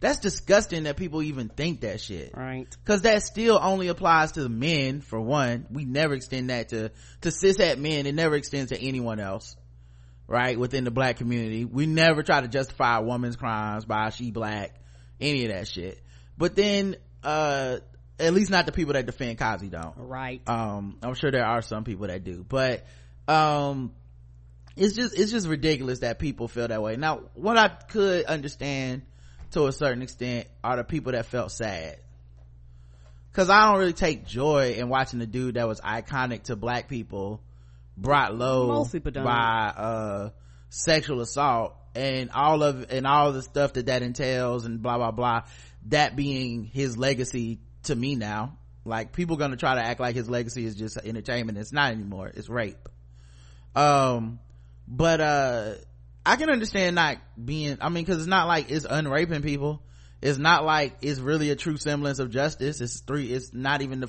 That's disgusting that people even think that shit. Right. Cause that still only applies to the men, for one. We never extend that to, to cishet men. It never extends to anyone else right within the black community we never try to justify a woman's crimes by she black any of that shit but then uh at least not the people that defend Cosby don't right um i'm sure there are some people that do but um it's just it's just ridiculous that people feel that way. Now what i could understand to a certain extent are the people that felt sad. Because i don't really take joy in watching the dude that was iconic to black people brought low by uh sexual assault and all of and all the stuff that that entails and blah blah blah. That being his legacy to me now. Like people gonna try to act like his legacy is just entertainment. It's not anymore. It's rape. Um but uh i can understand not being i mean because it's not like it's unraping people it's not like it's really a true semblance of justice it's three it's not even the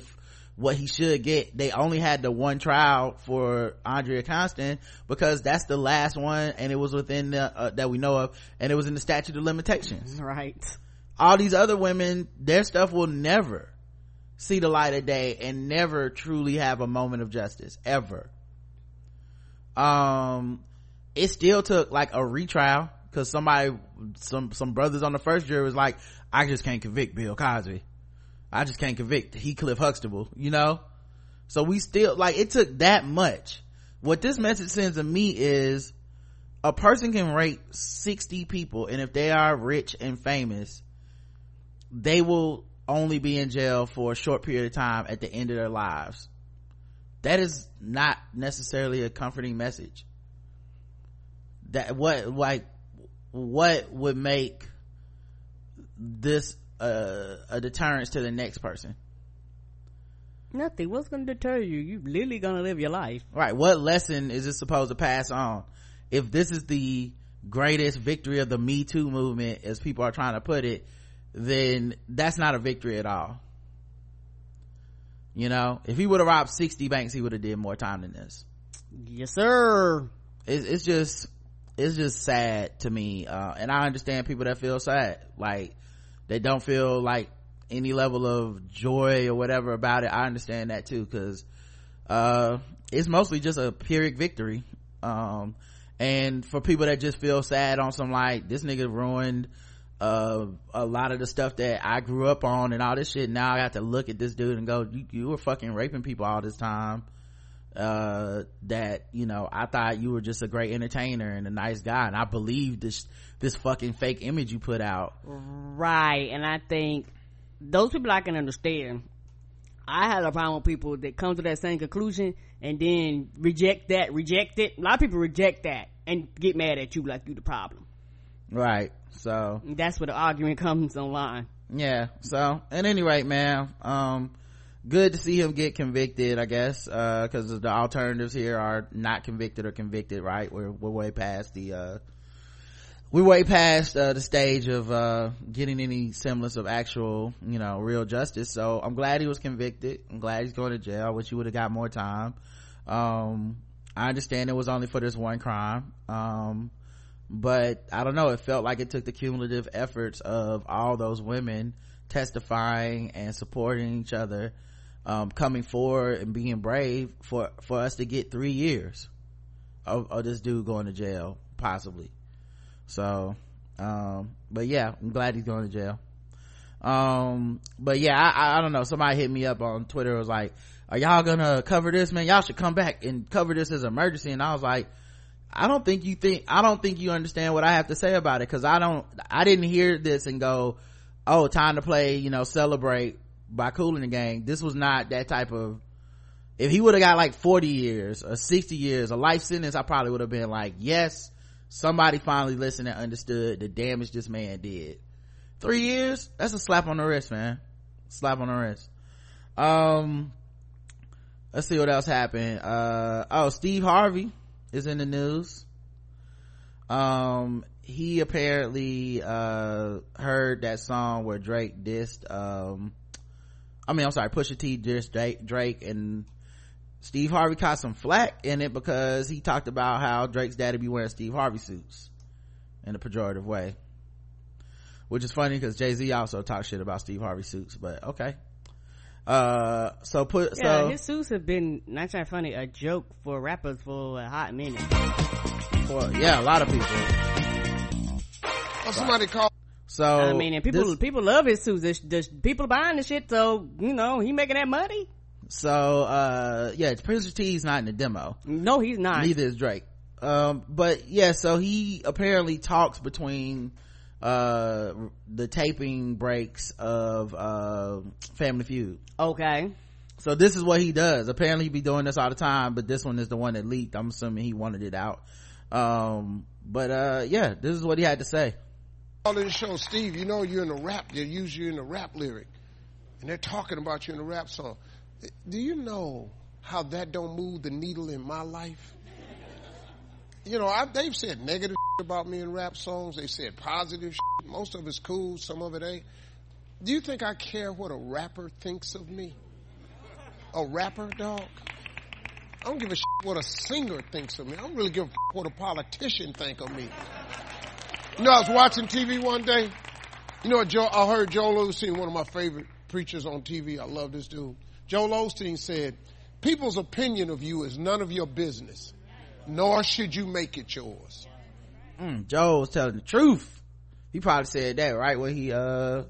what he should get. They only had the one trial for Andrea Constand because that's the last one and it was within the, uh, that we know of and it was in the statute of limitations. Right. All these other women, their stuff will never see the light of day and never truly have a moment of justice ever. Um, it still took like a retrial because somebody, some, some brothers on the first jury was like, I just can't convict Bill Cosby I just can't convict Heathcliff Huxtable, you know? So we still, like, it took that much. What this message sends to me is a person can rape 60 people and if they are rich and famous, they will only be in jail for a short period of time at the end of their lives. That is not necessarily a comforting message. That what, like, what would make this a, a deterrence to the next person? Nothing. What's gonna deter you? You're literally gonna live your life. Right. What lesson is this supposed to pass on? If this is the greatest victory of the me too movement as people are trying to put it then that's not a victory at all you know if he would have robbed 60 banks he would have did more time than this. Yes sir. It's, it's just it's just sad to me uh, and i understand people that feel sad. Like they don't feel like any level of joy or whatever about it. I understand that too because uh it's mostly just a pyrrhic victory. Um and for people that just feel sad on some like this nigga ruined uh, a lot of the stuff that I grew up on and all this shit. Now I got to look at this dude and go, you, you were fucking raping people all this time. uh, that you know i thought you were just a great entertainer and a nice guy. And i believed this this fucking fake image you put out. Right. And i think those people i can understand. I had a problem with people that come to that same conclusion and then reject that reject it. A lot of people reject that and get mad at you like you the problem. Right so that's where the argument comes online yeah so at any rate man um good to see him get convicted i guess uh because the alternatives here are not convicted or convicted right? We're, we're way past the uh we're way past uh, the stage of uh, getting any semblance of actual you know real justice. So i'm glad he was convicted. I'm glad he's going to jail. I wish he would have got more time. Um i understand it was only for this one crime. Um but i don't know it felt like it took the cumulative efforts of all those women testifying and supporting each other um, coming forward and being brave for for us to get three years of, of this dude going to jail possibly. So um, but yeah i'm glad he's going to jail. Um, but yeah I, I don't know. Somebody hit me up on twitter was like are y'all gonna cover this man? Y'all should come back and cover this as an emergency. And i was like I don't think you think, I don't think you understand what I have to say about it. Cause I don't, I didn't hear this and go, oh, time to play, you know, celebrate by Kool & the Gang. This was not that type of, if he would have got like 40 years or 60 years, a life sentence, I probably would have been like, yes, somebody finally listened and understood the damage this man did. Three years? That's a slap on the wrist, man. Slap on the wrist. Um, let's see what else happened. Uh, oh, Steve Harvey is in the news. Um, he apparently, uh, heard that song where Drake dissed, um, I mean, I'm sorry, Pusha T dissed Drake, Drake and Steve Harvey caught some flack in it because he talked about how Drake's daddy be wearing Steve Harvey suits in a pejorative way. Which is funny because Jay-Z also talked shit about Steve Harvey suits, but okay. Uh, so put, yeah, so. his suits have been, not trying funny, a joke for rappers for a hot minute. Well, yeah, a lot of people. Well, somebody called. So I mean, and people this- people love his suits. There's, there's people buying the shit, so you know he making that money. so uh, yeah, Pusha T's not in the demo. No, he's not. Neither is Drake. Um, but yeah, so he apparently talks between uh the taping breaks of uh Family Feud. Okay. So this is what he does. Apparently he'd be doing this all the time, but this one is the one that leaked. I'm assuming he wanted it out. Um, but uh yeah, this is what he had to say. All in the show, Steve, you know you're in a rap. They use you in a rap lyric, and they're talking about you in a rap song. Do you know how that don't move the needle in my life? You know, I, they've said negative about me in rap songs. They said positive. Shit. Most of it's cool. Some of it ain't. Do you think I care what a rapper thinks of me? A rapper, dog? I don't give a shit what a singer thinks of me. I don't really give a what a politician think of me. You know, I was watching TV one day. You know Joe, I heard Joel Osteen, one of my favorite preachers on TV. I love this dude. Joel Osteen said, people's opinion of you is none of your business, nor should you make it yours. Mm, Joe was telling the truth. He probably said that right when he uh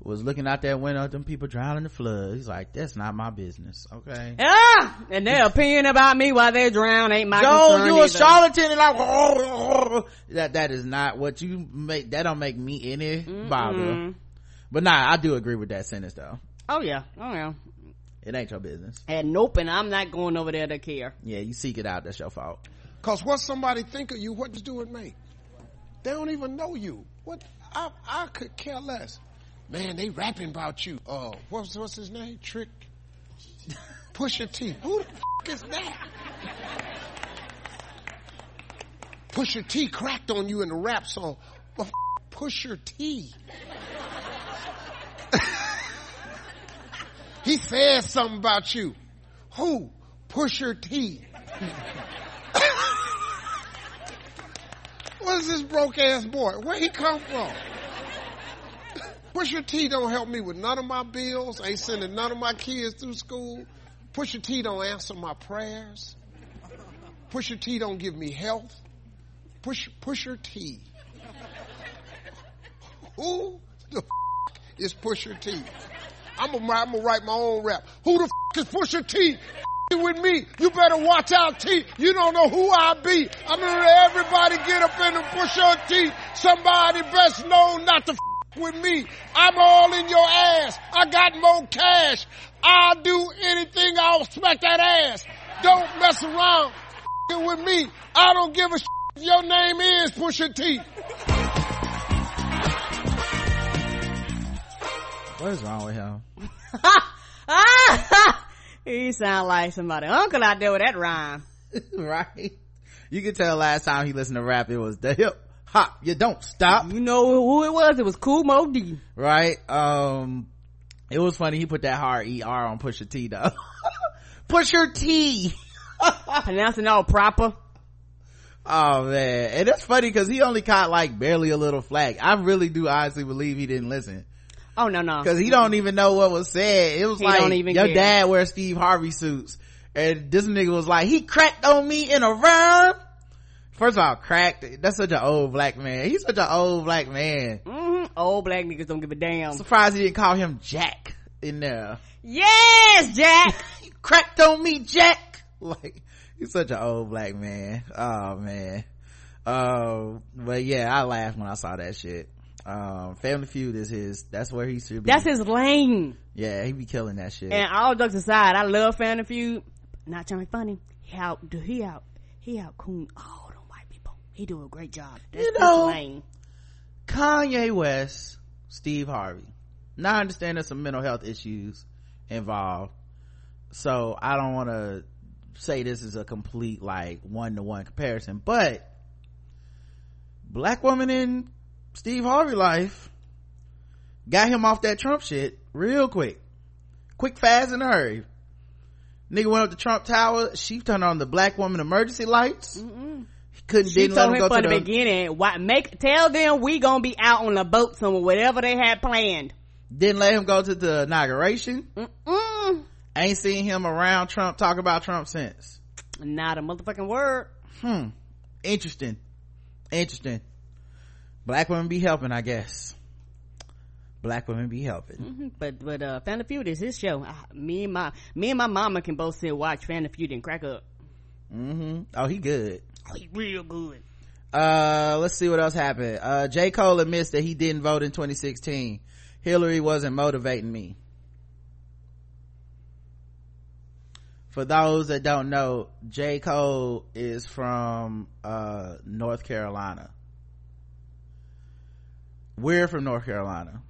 was looking out that window them people drowning in the flood. He's like, that's not my business. Okay. Ah, and their opinion about me while they drown ain't my Joe, concern you a either. charlatan and I that that is not what you make that don't make me any bother. But nah, I do agree with that sentence though. Oh yeah, oh yeah. It ain't your business. And nope, and I'm not going over there to care. Yeah, you seek it out, that's your fault. Cause what somebody think of you, what does do it make? They don't even know you. What I I could care less. Man, they rapping about you. Uh, what's what's his name? Trick. Pusha T. Who the f- is that? Pusha T cracked on you in the rap song. Well, f- Pusha T. he said something about you. Who? Pusher T. What's this broke ass boy? Where he come from? Pusha T don't help me with none of my bills. Ain't sending none of my kids through school. Pusha T don't answer my prayers. Pusha T don't give me health. Push Pusher T. Who the f- is Pusher T? I'm gonna, I'm gonna write my own rap. Who the f- is Pusher T? with me, you better watch out, T. You don't know who I be. I mean, everybody get up in and push T. Somebody best known not to f- with me. I'm all in your ass. I got more cash. I'll do anything. I'll smack that ass. Don't mess around f- with me. I don't give a sh- your name is Pusha T. What is wrong with him? he sound like somebody uncle out there with that rhyme. right? You can tell last time he listened to rap, it was the hip hop. You don't stop. You know who it was? It was Kool Moe Dee. Right? Um, it was funny. He put that hard ER on Pusha T though. Pusher T. Pronouncing all proper. Oh man. And it's funny cause he only caught like barely a little flag. I really do honestly believe he didn't listen. Oh no no. Cause he don't even know what was said. It was He like, your care. dad wears Steve Harvey suits. And this nigga was like, he cracked on me in a rhyme. First of all, cracked. That's such an old black man. He's such an old black man. Mm-hmm. Old black niggas don't give a damn. Surprised he didn't call him Jack in there. Yes, Jack. He cracked on me, Jack. Like, he's such an old black man. Oh man. Um, but yeah, I laughed when I saw that shit. Um, Family Feud is his, that's where he should be. That's his lane. Yeah, he be killing that shit. And all jokes aside, I love Family Feud. Not trying to be funny. He out, do he out, he out coon all them white people. He do a great job. That's You know- his lane. Kanye West, Steve Harvey. Now I understand there's some mental health issues involved. So I don't want to say this is a complete like one to one comparison, but black woman in Steve Harvey life got him off that Trump shit real quick. Quick, fast, and hurry. Nigga went up to Trump Tower. She turned on the black woman emergency lights. He couldn't, She didn't let told him him go from to the the, beginning, why, make, tell them we gonna be out on the boat somewhere, whatever they had planned. didn't let him go to the inauguration. Mm-mm. Ain't seen him around Trump talk about Trump since. Not a motherfucking word. Hmm. Interesting. Interesting. Black women be helping, I guess. Black women be helping. Mhm. But but uh, Family Feud is his show. Uh, me and my me and my mama can both sit and watch Family Feud and crack up. mm-hmm Oh, he good. Oh, he real good. Uh, let's see what else happened. Uh, J. Cole admits that he didn't vote in 2016. Hillary wasn't motivating me. For those that don't know, J. Cole is from, uh, North Carolina. We're from North Carolina.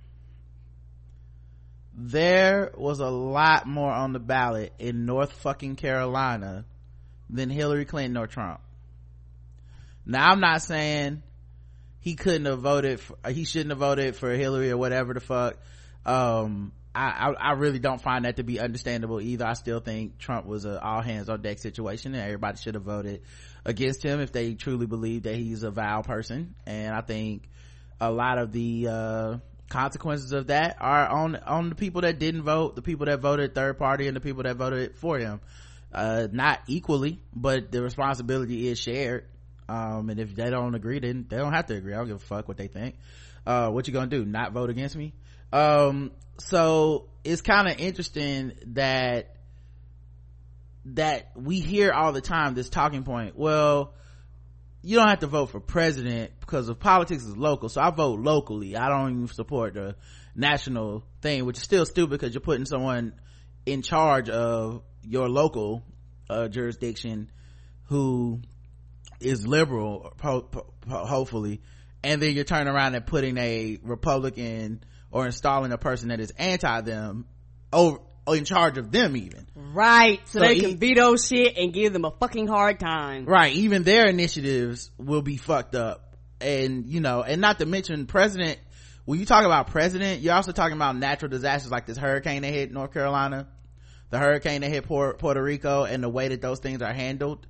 There was a lot more on the ballot in North fucking Carolina than Hillary Clinton or Trump. Now I'm not saying he couldn't have voted for, he shouldn't have voted for Hillary or whatever the fuck. Um, I, I, I really don't find that to be understandable either. I still think Trump was a all hands on deck situation and everybody should have voted against him if they truly believe that he's a vile person. And I think a lot of the, uh, consequences of that are on, on the people that didn't vote, the people that voted third party and the people that voted for him. Uh, not equally, but the responsibility is shared. Um and if they don't agree then they don't have to agree. I don't give a fuck what they think. Uh what you gonna do? Not vote against me? Um so it's kind of interesting that that we hear all the time this talking point. Well you don't have to vote for president because of politics is local. So i vote locally. I don't even support the national thing which is still stupid because you're putting someone in charge of your local uh jurisdiction who is liberal po- po- hopefully. And then you're turning around and putting a republican or installing a person that is anti them over in charge of them even. Right, so, So they he- can veto shit and give them a fucking hard time. right even their initiatives will be fucked up. And you know and not to mention president when you talk about president you're also talking about natural disasters like this hurricane that hit north carolina the hurricane that hit Puerto, Puerto rico and the way that those things are handled.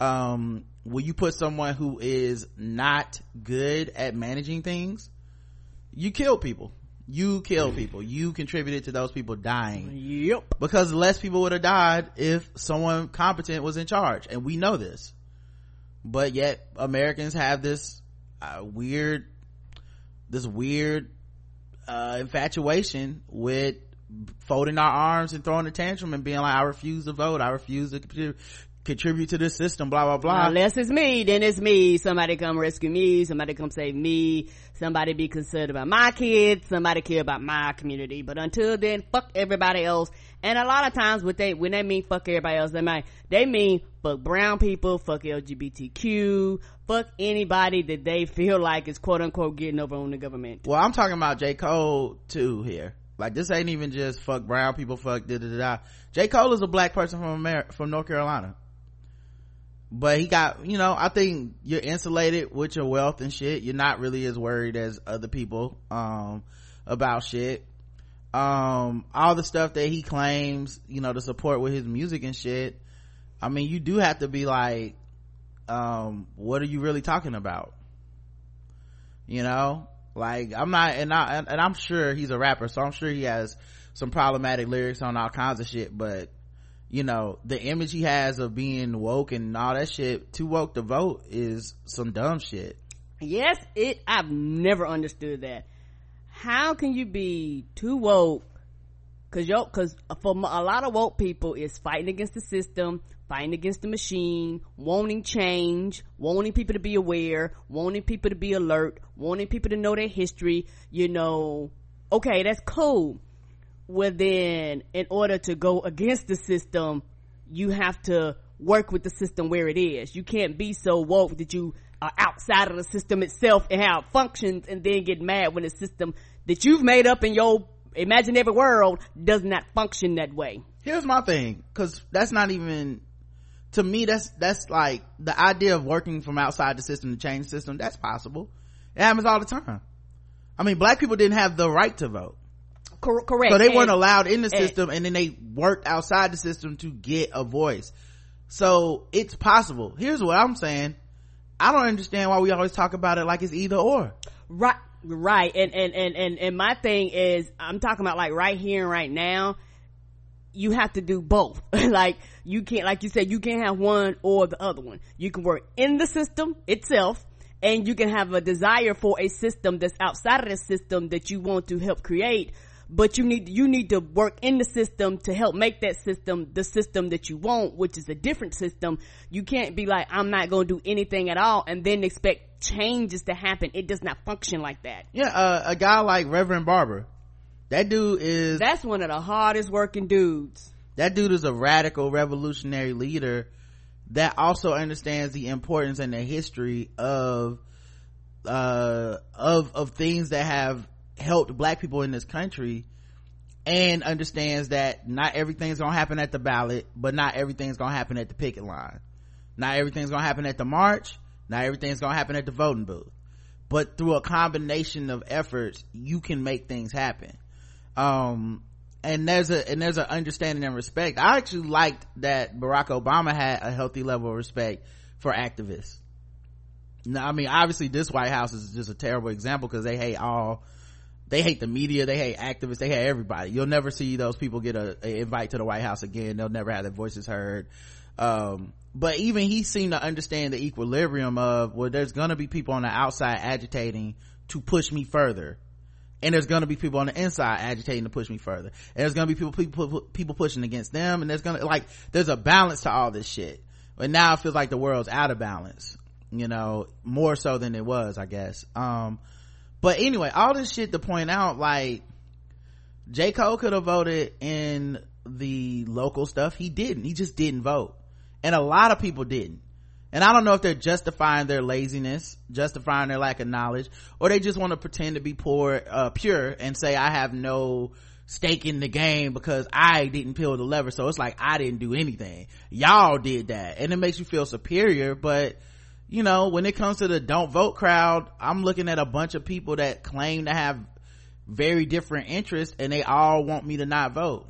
Um will you put someone who is not good at managing things you kill people you kill people. You contributed to those people dying. Yep. because less people would have died if someone competent was in charge. And we know this. But yet americans have this uh, weird this weird uh, infatuation with folding our arms and throwing a tantrum and being like i refuse to vote. I refuse to contribute to this system blah blah blah. Unless it's me then it's me. Somebody come rescue me. Somebody come save me somebody be concerned about my kids. Somebody care about my community. But until then fuck everybody else. And a lot of times what they when they mean fuck everybody else they mean they mean fuck brown people fuck lgbtq fuck anybody that they feel like is quote unquote getting over on the government. Well i'm talking about j. Cole too here. Like this ain't even just fuck brown people fuck da da da j. Cole is a black person from america from north carolina but he got you know i think you're insulated with your wealth and shit. You're not really as worried as other people um about shit. Um all the stuff that he claims you know to support with his music and shit i mean you do have to be like um what are you really talking about? You know? Like i'm not and i and i'm sure he's a rapper so i'm sure he has some problematic lyrics on all kinds of shit but you know the image he has of being woke and all that shit too woke to vote is some dumb shit. Yes it i've never understood that. How can you be too woke? Because yo because for a lot of woke people is fighting against the system fighting against the machine wanting change wanting people to be aware wanting people to be alert wanting people to know their history you know. Okay that's cool well then in order to go against the system you have to work with the system where it is. You can't be so woke that you are outside of the system itself and how it functions and then get mad when the system that you've made up in your imaginary world does not function that way. Here's my thing because that's not even to me that's that's like the idea of working from outside the system to change the system that's possible. It happens all the time. I mean black people didn't have the right to vote Cor- correct. So they weren't allowed in the system and, and then they worked outside the system to get a voice. So it's possible. Here's what I'm saying. I don't understand why we always talk about it like it's either or. Right, right. And, and, and, and, and my thing is, I'm talking about like right here and right now, you have to do both. like you can't, like you said, you can't have one or the other one. You can work in the system itself and you can have a desire for a system that's outside of the system that you want to help create but you need you need to work in the system to help make that system the system that you want which is a different system. You can't be like i'm not going to do anything at all and then expect changes to happen. It does not function like that. Yeah uh, a guy like reverend barber that dude is that's one of the hardest working dudes. That dude is a radical revolutionary leader that also understands the importance and the history of uh of of things that have helped black people in this country and understands that not everything's gonna happen at the ballot but not everything's gonna happen at the picket line. Not everything's gonna happen at the march. Not everything's gonna happen at the voting booth. But through a combination of efforts you can make things happen. Um and there's a and there's an understanding and respect. I actually liked that barack obama had a healthy level of respect for activists. Now i mean obviously this white house is just a terrible example because they hate all they hate the media. They hate activists. They hate everybody. You'll never see those people get a, a invite to the white house again. They'll never have their voices heard. Um, but even he seemed to understand the equilibrium of well there's gonna be people on the outside agitating to push me further. And there's gonna be people on the inside agitating to push me further. And there's gonna be people people people pushing against them. And there's gonna like there's a balance to all this shit. But now it feels like the world's out of balance you know more so than it was i guess. Um but anyway all this shit to point out like j. Cole could have voted in the local stuff. He didn't. He just didn't vote. And a lot of people didn't. And i don't know if they're justifying their laziness justifying their lack of knowledge or they just want to pretend to be poor uh, pure and say i have no stake in the game because i didn't pull the lever. So it's like i didn't do anything. Y'all did that. And it makes you feel superior but you know when it comes to the don't vote crowd i'm looking at a bunch of people that claim to have very different interests and they all want me to not vote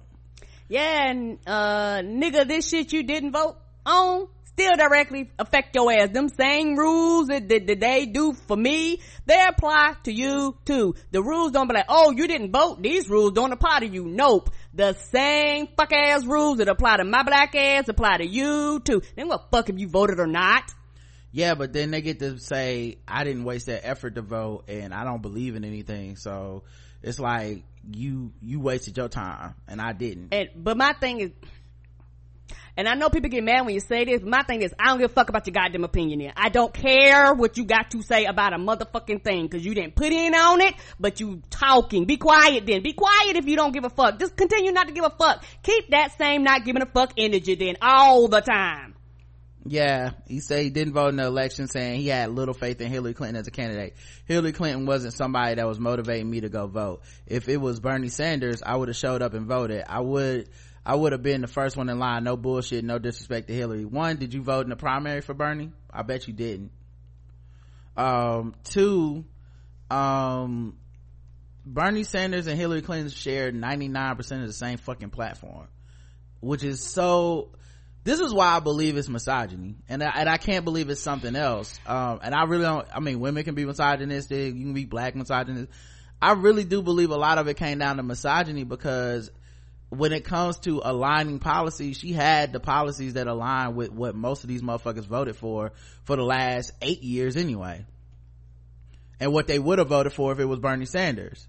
yeah and uh nigga this shit you didn't vote on still directly affect your ass. Them same rules that, that, that, they do for me, they apply to you too. The rules don't be like, oh, you didn't vote. These rules don't apply to you. Nope. The same fuck ass rules that apply to my black ass apply to you too. Then what fuck if you voted or not? Yeah, but then they get to say, I didn't waste that effort to vote and I don't believe in anything. So it's like, you you wasted your time and i didn't and but my thing is and I know people get mad when you say this. My thing is, I don't give a fuck about your goddamn opinion here. I don't care what you got to say about a motherfucking thing because you didn't put in on it, but you talking. Be quiet then. Be quiet if you don't give a fuck. Just continue not to give a fuck. Keep that same not giving a fuck energy then all the time. Yeah, he said he didn't vote in the election saying he had little faith in Hillary Clinton as a candidate. Hillary Clinton wasn't somebody that was motivating me to go vote. If it was Bernie Sanders, I would have showed up and voted. I would, I would have been the first one in line. No bullshit, no disrespect to Hillary. One, did you vote in the primary for Bernie? I bet you didn't. Um, two, um, Bernie Sanders and Hillary Clinton shared 99% of the same fucking platform, which is so, this is why I believe it's misogyny. And I, and I can't believe it's something else. Um, and I really don't, I mean, women can be misogynistic, you can be black misogynist. I really do believe a lot of it came down to misogyny because when it comes to aligning policies, she had the policies that align with what most of these motherfuckers voted for for the last eight years anyway. And what they would have voted for if it was Bernie Sanders,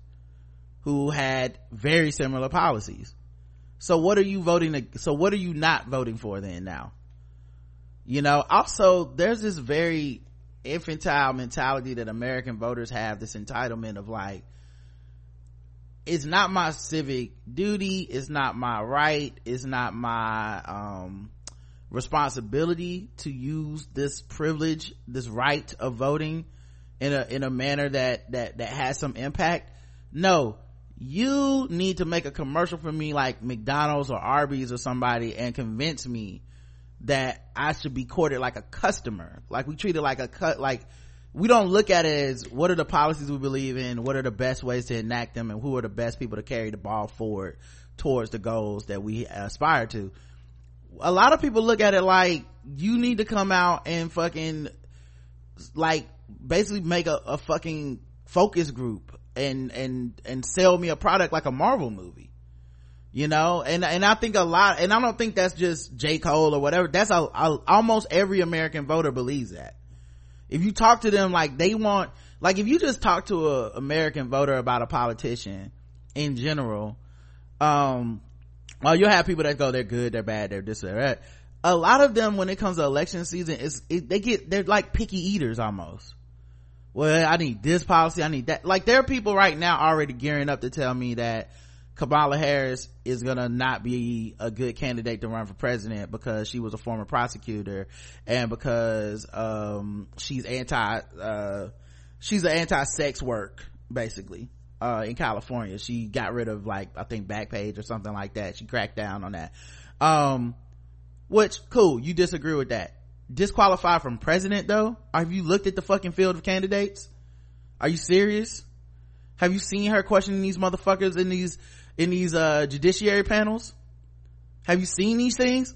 who had very similar policies. So what are you voting? So what are you not voting for then now? You know, also there's this very infantile mentality that American voters have this entitlement of like, it's not my civic duty it's not my right it's not my um, responsibility to use this privilege this right of voting in a in a manner that that that has some impact no you need to make a commercial for me like mcdonald's or arby's or somebody and convince me that i should be courted like a customer. Like we treat it like a cut like we don't look at it as what are the policies we believe in what are the best ways to enact them and who are the best people to carry the ball forward towards the goals that we aspire to. A lot of people look at it like you need to come out and fucking like basically make a, a fucking focus group and and and sell me a product like a marvel movie you know? And and i think a lot and i don't think that's just j. Cole or whatever. That's a, a, almost every american voter believes that. If you talk to them like they want like if you just talk to a american voter about a politician in general um well you'll have people that go they're good they're bad they're this or that. A lot of them when it comes to election season is it, they get they're like picky eaters almost well i need this policy i need that like there are people right now already gearing up to tell me that Kamala Harris is gonna not be a good candidate to run for president because she was a former prosecutor and because um, she's anti uh, she's an anti-sex work basically uh, in California. She got rid of like I think Backpage or something like that. She cracked down on that. Um, which cool, you disagree with that. Disqualified from president though? Have you looked at the fucking field of candidates? Are you serious? Have you seen her questioning these motherfuckers in these in these uh judiciary panels have you seen these things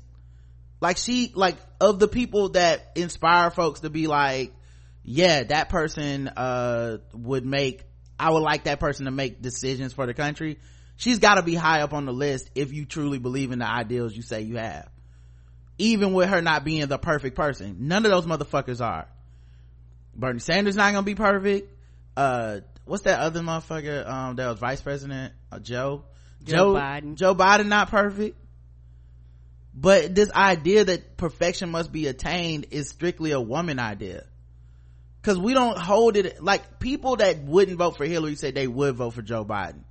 like she like of the people that inspire folks to be like yeah that person uh would make i would like that person to make decisions for the country she's got to be high up on the list if you truly believe in the ideals you say you have even with her not being the perfect person. None of those motherfuckers are. Bernie sanders not gonna be perfect. Uh what's that other motherfucker um that was vice president? Uh, joe? Joe biden. Joe biden not perfect. But this idea that perfection must be attained is strictly a woman idea. Because we don't hold it like people that wouldn't vote for hillary said they would vote for joe biden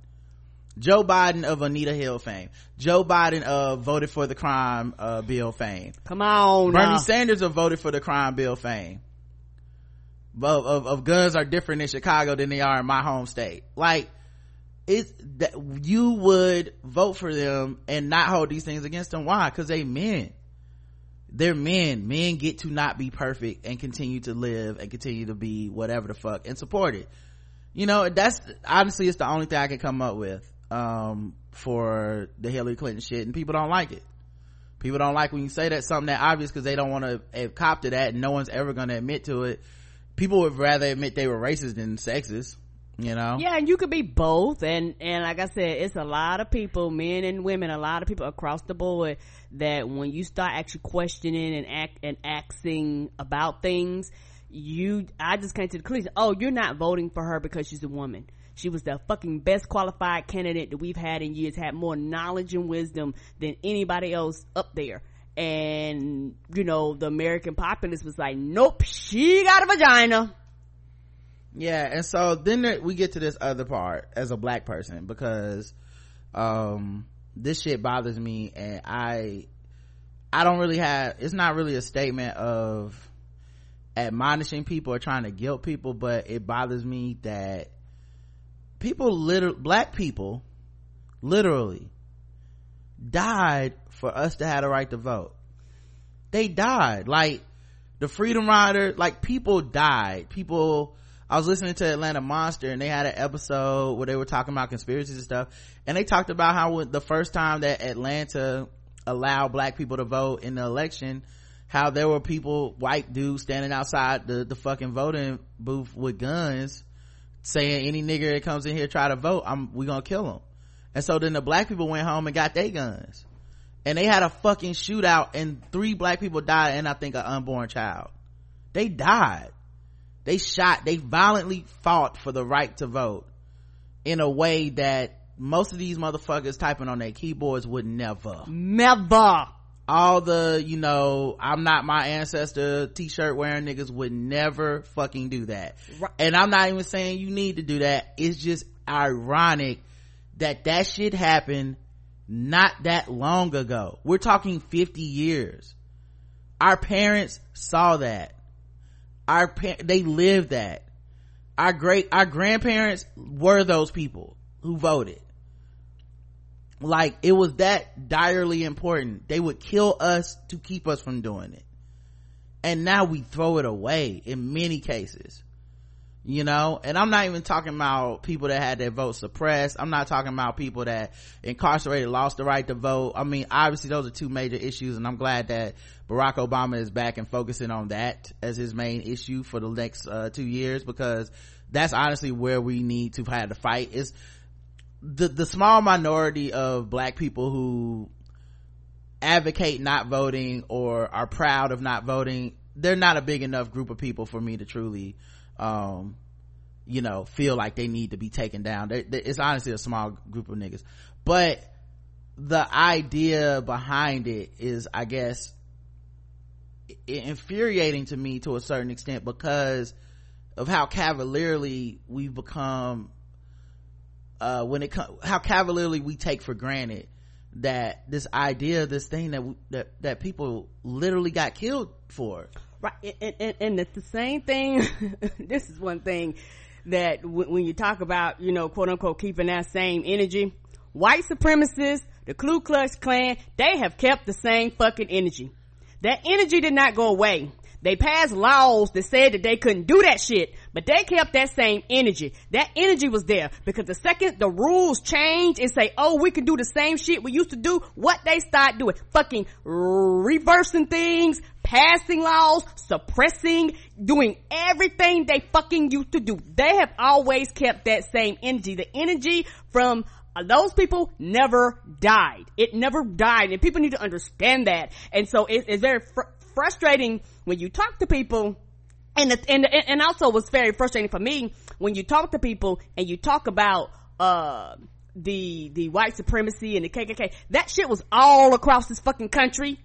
joe biden of anita hill fame joe biden of voted for the crime uh, bill fame come on bernie now. sanders of voted for the crime bill fame of, of, of guns are different in Chicago than they are in my home state. Like, it's that you would vote for them and not hold these things against them. Why? Cause they men. They're men. Men get to not be perfect and continue to live and continue to be whatever the fuck and support it. You know, that's honestly it's the only thing I can come up with, um, for the Hillary Clinton shit and people don't like it. People don't like when you say that something that obvious because they don't want to have cop to that and no one's ever going to admit to it. People would rather admit they were racist than sexist you know? Yeah and you could be both and and like i said it's a lot of people men and women a lot of people across the board that when you start actually questioning and act and asking about things you i just came to the conclusion oh you're not voting for her because she's a woman She was the fucking best qualified candidate that we've had in years, had more knowledge and wisdom than anybody else up there. And, you know, the American populace was like, nope, she got a vagina. Yeah, and so then there, we get to this other part as a black person because, um, this shit bothers me and I, I don't really have, it's not really a statement of admonishing people or trying to guilt people, but it bothers me that people literally, black people literally died for us to have the right to vote. They died. Like the Freedom Rider, like people died. People, I was listening to Atlanta Monster and they had an episode where they were talking about conspiracies and stuff. And they talked about how the first time that Atlanta allowed black people to vote in the election, how there were people, white dudes standing outside the, the fucking voting booth with guns saying any nigger that comes in here try to vote, I'm, we gonna kill him. And so then the black people went home and got their guns. And they had a fucking shootout and three black people died and I think an unborn child. They died. They shot, they violently fought for the right to vote in a way that most of these motherfuckers typing on their keyboards would never. Never all the you know i'm not my ancestor t-shirt wearing niggas would never fucking do that. Right. and i'm not even saying you need to do that. It's just ironic that that shit happened not that long ago. We're talking 50 years. Our parents saw that. Our pa- they lived that. Our great our grandparents were those people who voted like it was that direly important. They would kill us to keep us from doing it. And now we throw it away in many cases. You know? And i'm not even talking about people that had their vote suppressed. I'm not talking about people that incarcerated lost the right to vote. I mean obviously those are two major issues and i'm glad that barack obama is back and focusing on that as his main issue for the next uh, two years because that's honestly where we need to have the fight. Is the the small minority of black people who advocate not voting or are proud of not voting they're not a big enough group of people for me to truly um you know feel like they need to be taken down. They, they, it's honestly a small group of niggas. But the idea behind it is i guess infuriating to me to a certain extent because of how cavalierly we've become uh, when it comes how cavalierly we take for granted that this idea this thing that that that people literally got killed for. Right and, and, and it's the same thing this is one thing that w- when you talk about you know quote unquote keeping that same energy white supremacists the Ku Klux Klan they have kept the same fucking energy. That energy did not go away they passed laws that said that they couldn't do that shit, but they kept that same energy. That energy was there because the second the rules change and say, oh, we can do the same shit we used to do, what they start doing? Fucking reversing things, passing laws, suppressing, doing everything they fucking used to do. They have always kept that same energy. The energy from uh, those people never died. It never died. And people need to understand that. And so it, it's very fr- frustrating when you talk to people. And the, and and also was very frustrating for me when you talk to people and you talk about uh the the white supremacy and the KKK that shit was all across this fucking country.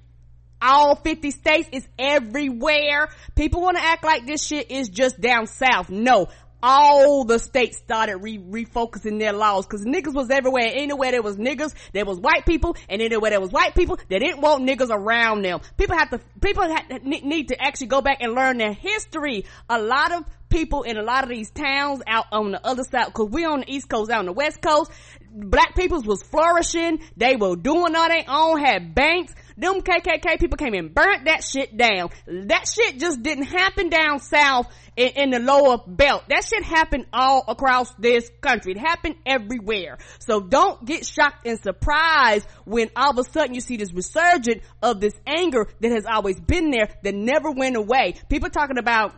All 50 states is everywhere. People want to act like this shit is just down south. No all the states started re- refocusing their laws because niggas was everywhere. Anywhere there was niggas, there was white people, and anywhere there was white people, they didn't want niggas around them. People have to, people have, need to actually go back and learn their history. A lot of people in a lot of these towns out on the other side, cause we on the east coast, out on the west coast, black peoples was flourishing. They were doing all their own, had banks. Them KKK people came and burnt that shit down. That shit just didn't happen down south in, in, the lower belt. That shit happened all across this country. It happened everywhere. So don't get shocked and surprised when all of a sudden you see this resurgence of this anger that has always been there that never went away. People talking about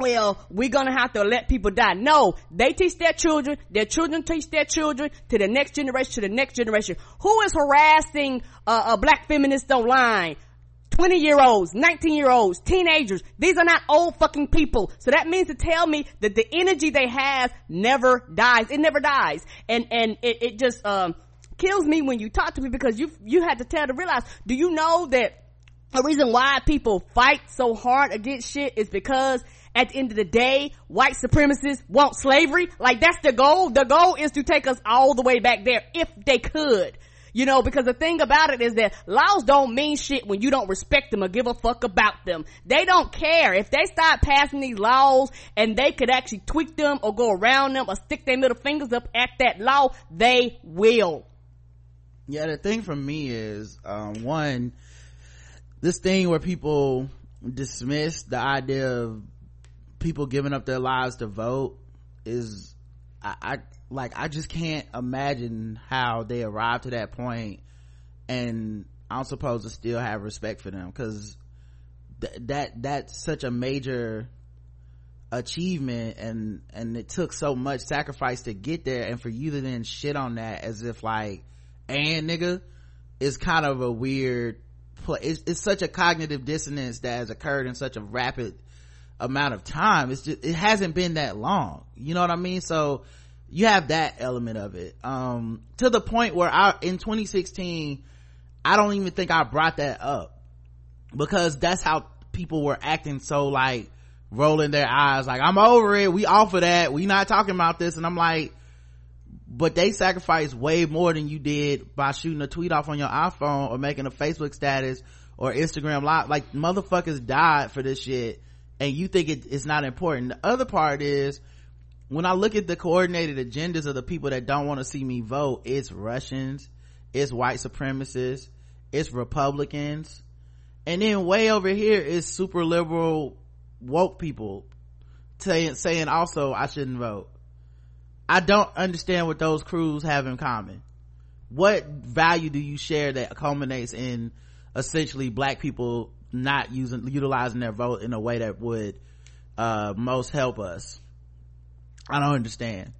well, we're gonna have to let people die. No, they teach their children, their children teach their children to the next generation, to the next generation. Who is harassing uh, a black feminist online? 20 year olds, 19 year olds, teenagers. These are not old fucking people. So that means to tell me that the energy they have never dies. It never dies. And, and it, it just, um, kills me when you talk to me because you, you had to tell to realize, do you know that the reason why people fight so hard against shit is because at the end of the day, white supremacists want slavery. Like that's the goal. The goal is to take us all the way back there if they could. You know, because the thing about it is that laws don't mean shit when you don't respect them or give a fuck about them. They don't care. If they start passing these laws and they could actually tweak them or go around them or stick their middle fingers up at that law, they will. Yeah, the thing for me is, um, one, this thing where people dismiss the idea of people giving up their lives to vote is I, I like I just can't imagine how they arrived to that point and I'm supposed to still have respect for them because th- that that's such a major achievement and and it took so much sacrifice to get there and for you to then shit on that as if like and nigga is kind of a weird play it's, it's such a cognitive dissonance that has occurred in such a rapid amount of time. It's just it hasn't been that long. You know what i mean? So you have that element of it. Um to the point where i in 2016 i don't even think i brought that up because that's how people were acting so like rolling their eyes like i'm over it. We off of that. We not talking about this. And i'm like but they sacrificed way more than you did by shooting a tweet off on your iphone or making a facebook status or instagram live. Like motherfuckers died for this shit and you think it, it's not important. The other part is when i look at the coordinated agendas of the people that don't want to see me vote it's russians it's white supremacists it's republicans and then way over here is super liberal woke people saying saying also i shouldn't vote. I don't understand what those crews have in common. What value do you share that culminates in essentially black people not using utilizing their vote in a way that would uh, most help us i don't understand.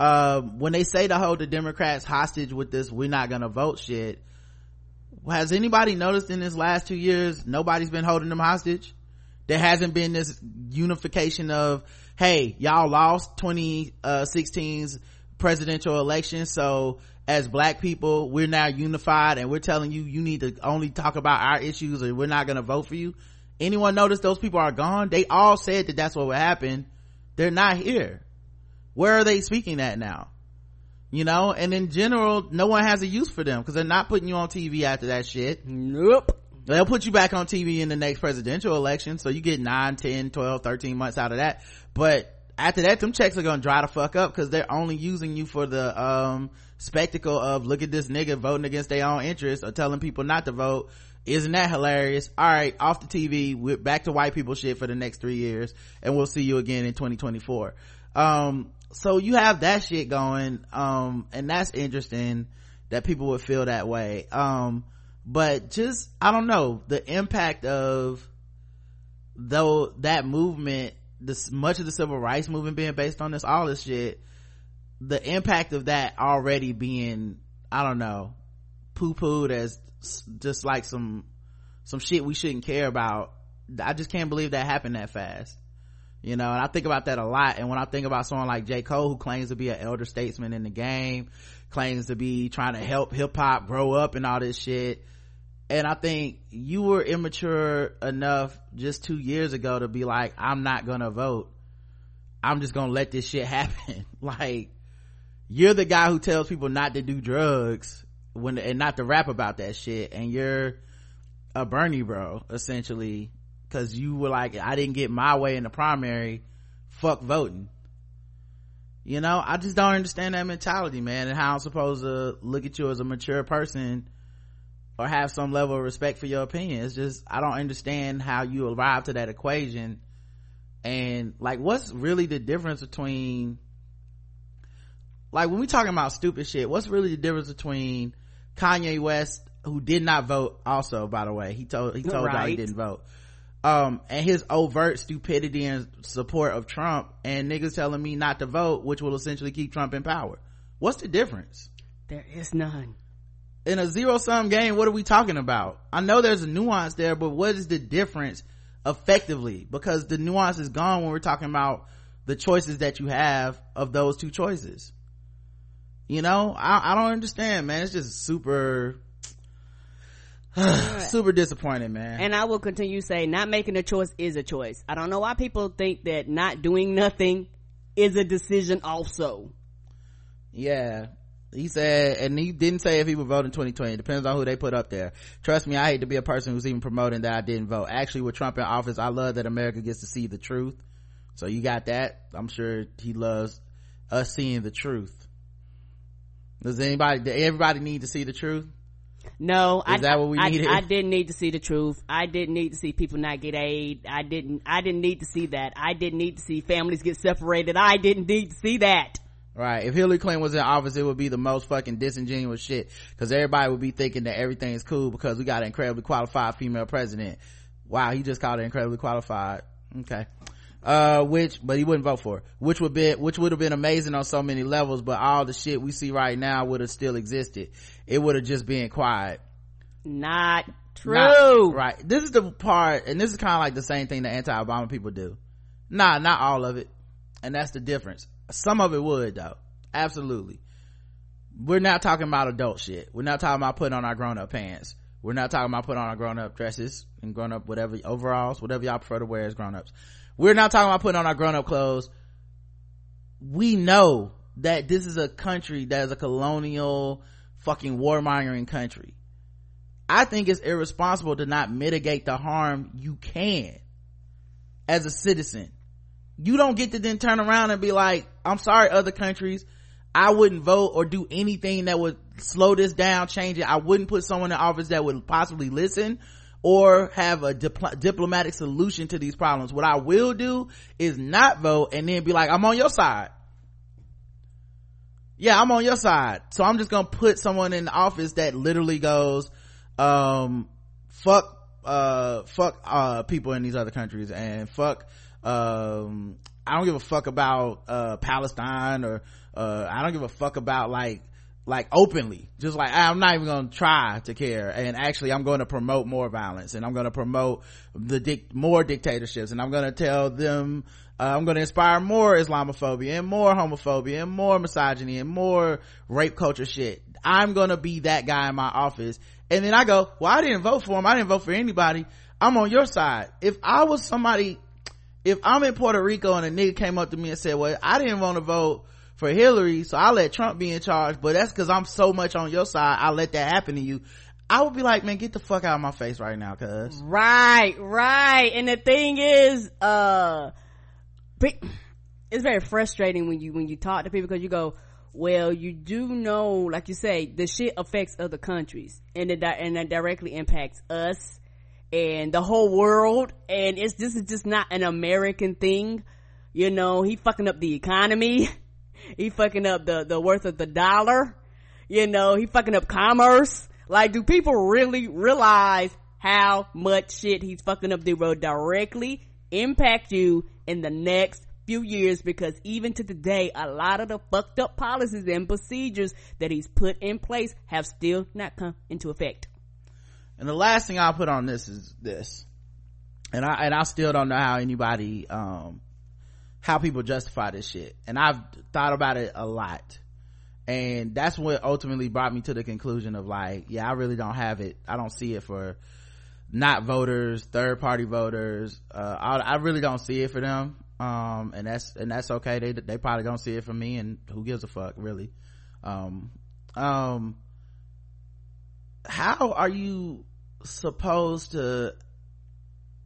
Uh, when they say to hold the democrats hostage with this we're not gonna vote shit has anybody noticed in this last two years nobody's been holding them hostage? There hasn't been this unification of hey y'all lost 2016's presidential election so as black people we're now unified and we're telling you you need to only talk about our issues or we're not to vote for you. Anyone notice those people are gone? They all said that that's what would happen they're not here. Where are they speaking at now? You know and in general no one has a use for them because they're not putting you on tv after that shit. Nope. they'll put you back on tv in the next presidential election so you get 9 10 12 13 months out of that. But after that them checks are gonna dry the fuck up because they're only using you for the um spectacle of look at this nigga voting against their own interests or telling people not to vote isn't that hilarious? All right off the tv we're back to white people shit for the next three years and we'll see you again in 2024 um so you have that shit going um and that's interesting that people would feel that way. Um but just i don't know the impact of though that movement this much of the civil rights movement being based on this all this shit the impact of that already being i don't know poo-pooed as s- just like some some shit we shouldn't care about. I just can't believe that happened that fast. You know and i think about that a lot. And when i think about someone like j. Cole who claims to be an elder statesman in the game claims to be trying to help hip-hop grow up and all this shit. And i think you were immature enough just two years ago to be like i'm not gonna vote. I'm just gonna let this shit happen. Like you're the guy who tells people not to do drugs when and not to rap about that shit and you're a bernie bro essentially because you were like i didn't get my way in the primary fuck voting. You know i just don't understand that mentality man and how i'm supposed to look at you as a mature person or have some level of respect for your opinion. It's just i don't understand how you arrive to that equation. And like what's really the difference between like when we talking about stupid shit what's really the difference between kanye west who did not vote also by the way. He told he told y'all he didn't vote. Um and his overt stupidity and support of trump and niggas telling me not to vote which will essentially keep trump in power. What's the difference? There is none. in a zero sum game what are we talking about? I know there's a nuance there but what is the difference effectively? Because the nuance is gone when we're talking about the choices that you have of those two choices you know i, I don't understand man. It's just super super disappointed man. And i will continue to say not making a choice is a choice. I don't know why people think that not doing nothing is a decision also. Yeah. He said and he didn't say if he would vote in 2020 it depends on who they put up there. Trust me i hate to be a person who's even promoting that i didn't vote. Actually with trump in office i love that america gets to see the truth. So you got that. I'm sure he loves us seeing the truth does anybody does everybody need to see the truth no, is I, that what we I? I, didn't need to see the truth. I didn't need to see people not get aid. I didn't. I didn't need to see that. I didn't need to see families get separated. I didn't need to see that. Right. If Hillary Clinton was in office, it would be the most fucking disingenuous shit. Cause everybody would be thinking that everything is cool because we got an incredibly qualified female president. Wow, he just called her incredibly qualified. Okay. Uh, which, but he wouldn't vote for, which would be, which would have been amazing on so many levels, but all the shit we see right now would have still existed. It would have just been quiet. Not true. Not- right. This is the part, and this is kind of like the same thing that anti-Obama people do. Nah, not all of it. And that's the difference. Some of it would though. Absolutely. We're not talking about adult shit. We're not talking about putting on our grown-up pants. We're not talking about putting on our grown-up dresses and grown-up whatever, overalls, whatever y'all prefer to wear as grown-ups. We're not talking about putting on our grown-up clothes. We know that this is a country that is a colonial fucking warmongering country. I think it's irresponsible to not mitigate the harm you can as a citizen. You don't get to then turn around and be like, I'm sorry, other countries. I wouldn't vote or do anything that would slow this down, change it. I wouldn't put someone in office that would possibly listen or have a dipl- diplomatic solution to these problems. What I will do is not vote and then be like, I'm on your side. Yeah, I'm on your side. So I'm just gonna put someone in the office that literally goes, um, fuck, uh, fuck, uh, people in these other countries and fuck, um, I don't give a fuck about, uh, Palestine or, uh, I don't give a fuck about like, like openly, just like I'm not even gonna try to care. And actually, I'm going to promote more violence and I'm going to promote the dic- more dictatorships and I'm going to tell them, uh, I'm going to inspire more Islamophobia and more homophobia and more misogyny and more rape culture shit. I'm going to be that guy in my office. And then I go, well, I didn't vote for him. I didn't vote for anybody. I'm on your side. If I was somebody, if I'm in Puerto Rico and a nigga came up to me and said, well, I didn't want to vote for Hillary, so I let Trump be in charge, but that's cause I'm so much on your side, I let that happen to you. I would be like, man, get the fuck out of my face right now, cuz. Right, right. And the thing is, uh, it's very frustrating when you, when you talk to people because you go, well, you do know, like you say, the shit affects other countries and it, and that directly impacts us and the whole world. And it's, this is just not an American thing. You know, he fucking up the economy. he fucking up the, the worth of the dollar. You know, he fucking up commerce. Like, do people really realize how much shit he's fucking up? They will directly impact you in the next few years because even to today, a lot of the fucked up policies and procedures that he's put in place have still not come into effect. And the last thing I'll put on this is this. And I, and I still don't know how anybody, um, how people justify this shit. And I've thought about it a lot. And that's what ultimately brought me to the conclusion of like, yeah, I really don't have it. I don't see it for not voters, third party voters. Uh, I, I really don't see it for them. Um, and that's, and that's okay. They, they probably don't see it for me and who gives a fuck really. Um, um, how are you supposed to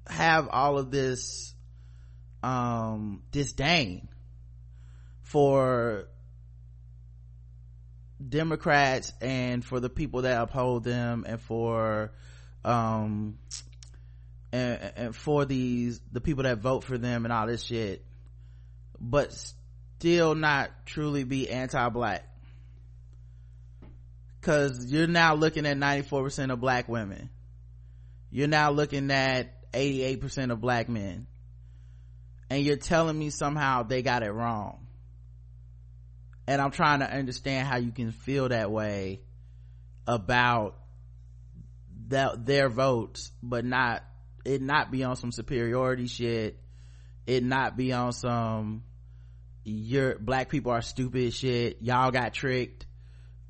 have all of this um disdain for democrats and for the people that uphold them and for um and, and for these the people that vote for them and all this shit but still not truly be anti-black. Because you're now looking at 94% of black women. You're now looking at 88% of black men and you're telling me somehow they got it wrong. And i'm trying to understand how you can feel that way about that their votes but not it not be on some superiority shit. It not be on some your black people are stupid shit. Y'all got tricked.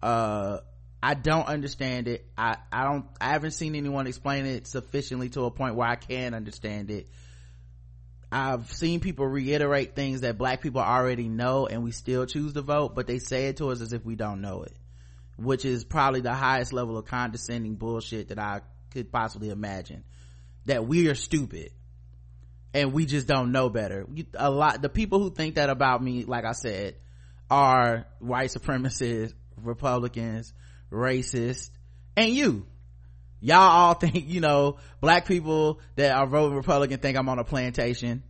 Uh i don't understand it. I i don't i haven't seen anyone explain it sufficiently to a point where i can understand it i've seen people reiterate things that black people already know and we still choose to vote but they say it to us as if we don't know it which is probably the highest level of condescending bullshit that i could possibly imagine. That we are stupid and we just don't know better. A lot the people who think that about me like i said are white supremacists republicans racist and you y'all all think you know black people that are voting republican think i'm on a plantation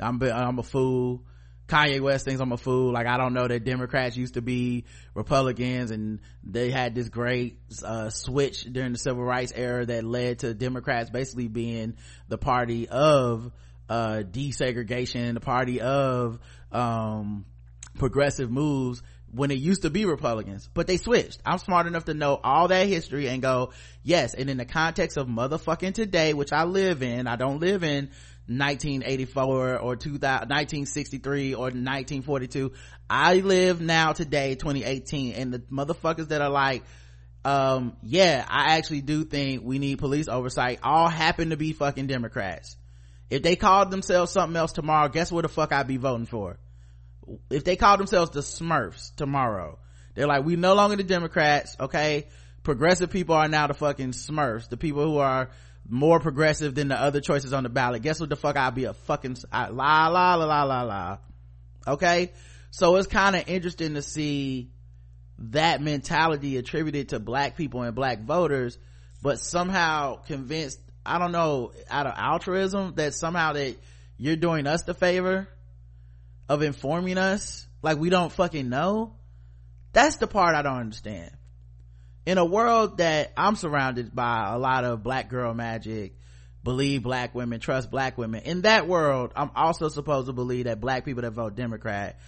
i'm i'm a fool Kanye West thinks I'm a fool. Like I don't know that Democrats used to be Republicans and they had this great uh, switch during the civil rights era that led to Democrats basically being the party of uh, desegregation, the party of um, progressive moves when it used to be Republicans, but they switched. I'm smart enough to know all that history and go, yes. And in the context of motherfucking today, which I live in, I don't live in 1984 or 2000, 1963 or 1942. I live now today, 2018, and the motherfuckers that are like, um, yeah, I actually do think we need police oversight all happen to be fucking Democrats. If they called themselves something else tomorrow, guess what the fuck I'd be voting for? If they called themselves the Smurfs tomorrow, they're like, we no longer the Democrats, okay? Progressive people are now the fucking Smurfs, the people who are more progressive than the other choices on the ballot. Guess what the fuck I'll be a fucking la la la la la la. Okay? So it's kind of interesting to see that mentality attributed to black people and black voters, but somehow convinced, I don't know, out of altruism that somehow that you're doing us the favor of informing us like we don't fucking know. That's the part I don't understand in a world that i'm surrounded by a lot of black girl magic believe black women trust black women in that world i'm also supposed to believe that black people that vote democrat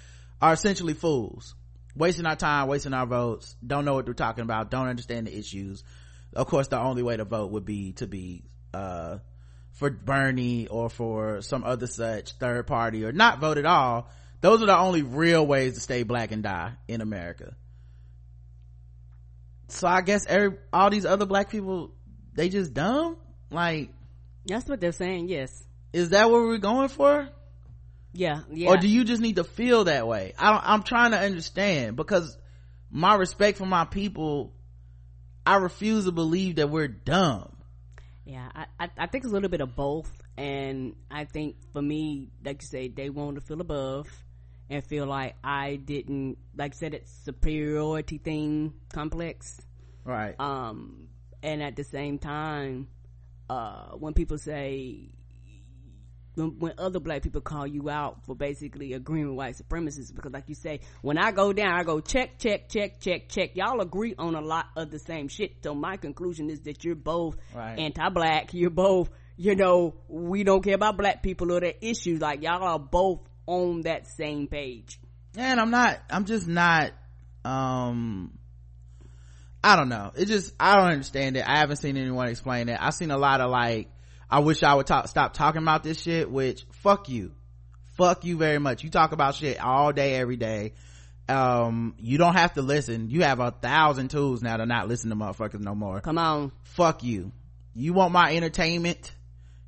are essentially fools wasting our time wasting our votes don't know what they're talking about don't understand the issues of course the only way to vote would be to be uh, for bernie or for some other such third party or not vote at all those are the only real ways to stay black and die in america. So i guess every all these other black people they just dumb? Like that's what they're saying yes. is that what we're going for? Yeah yeah. Or do you just need to feel that way? I i'm trying to understand because my respect for my people i refuse to believe that we're dumb yeah i i, I think it's a little bit of both and i think for me like you say they want to feel above and feel like I didn't, like I said, it's superiority thing complex. Right. Um, and at the same time, uh, when people say, when, other black people call you out for basically agreeing with white supremacists, because like you say, when I go down, I go check, check, check, check, check. Y'all agree on a lot of the same shit. So my conclusion is that you're both right. anti-black. You're both, you know, we don't care about black people or their issues. Like y'all are both on that same page and i'm not i'm just not um i don't know it just i don't understand it i haven't seen anyone explain it i've seen a lot of like i wish i would talk, stop talking about this shit which fuck you. Fuck you very much. You talk about shit all day every day. Um you don't have to listen. You have a thousand tools now to not listen to motherfuckers no more. Come on. Fuck you. You want my entertainment?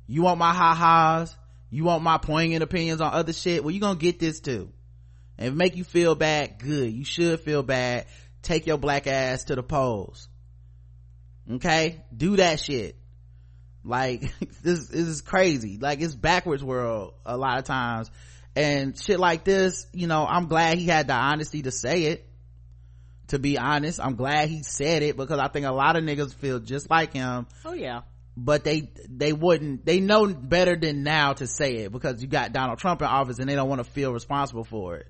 You want my ha-has? You want my poignant opinions on other shit? Well you gonna get this too. And make you feel bad good. You should feel bad. Take your black ass to the polls. Okay? Do that shit like this, this is crazy. Like it's backwards world a lot of times. And shit like this you know i'm glad he had the honesty to say it. To be honest i'm glad he said it because i think a lot of niggas feel just like him. Oh yeah. But they they wouldn't they know better than now to say it because you got donald trump in office and they don't want to feel responsible for it.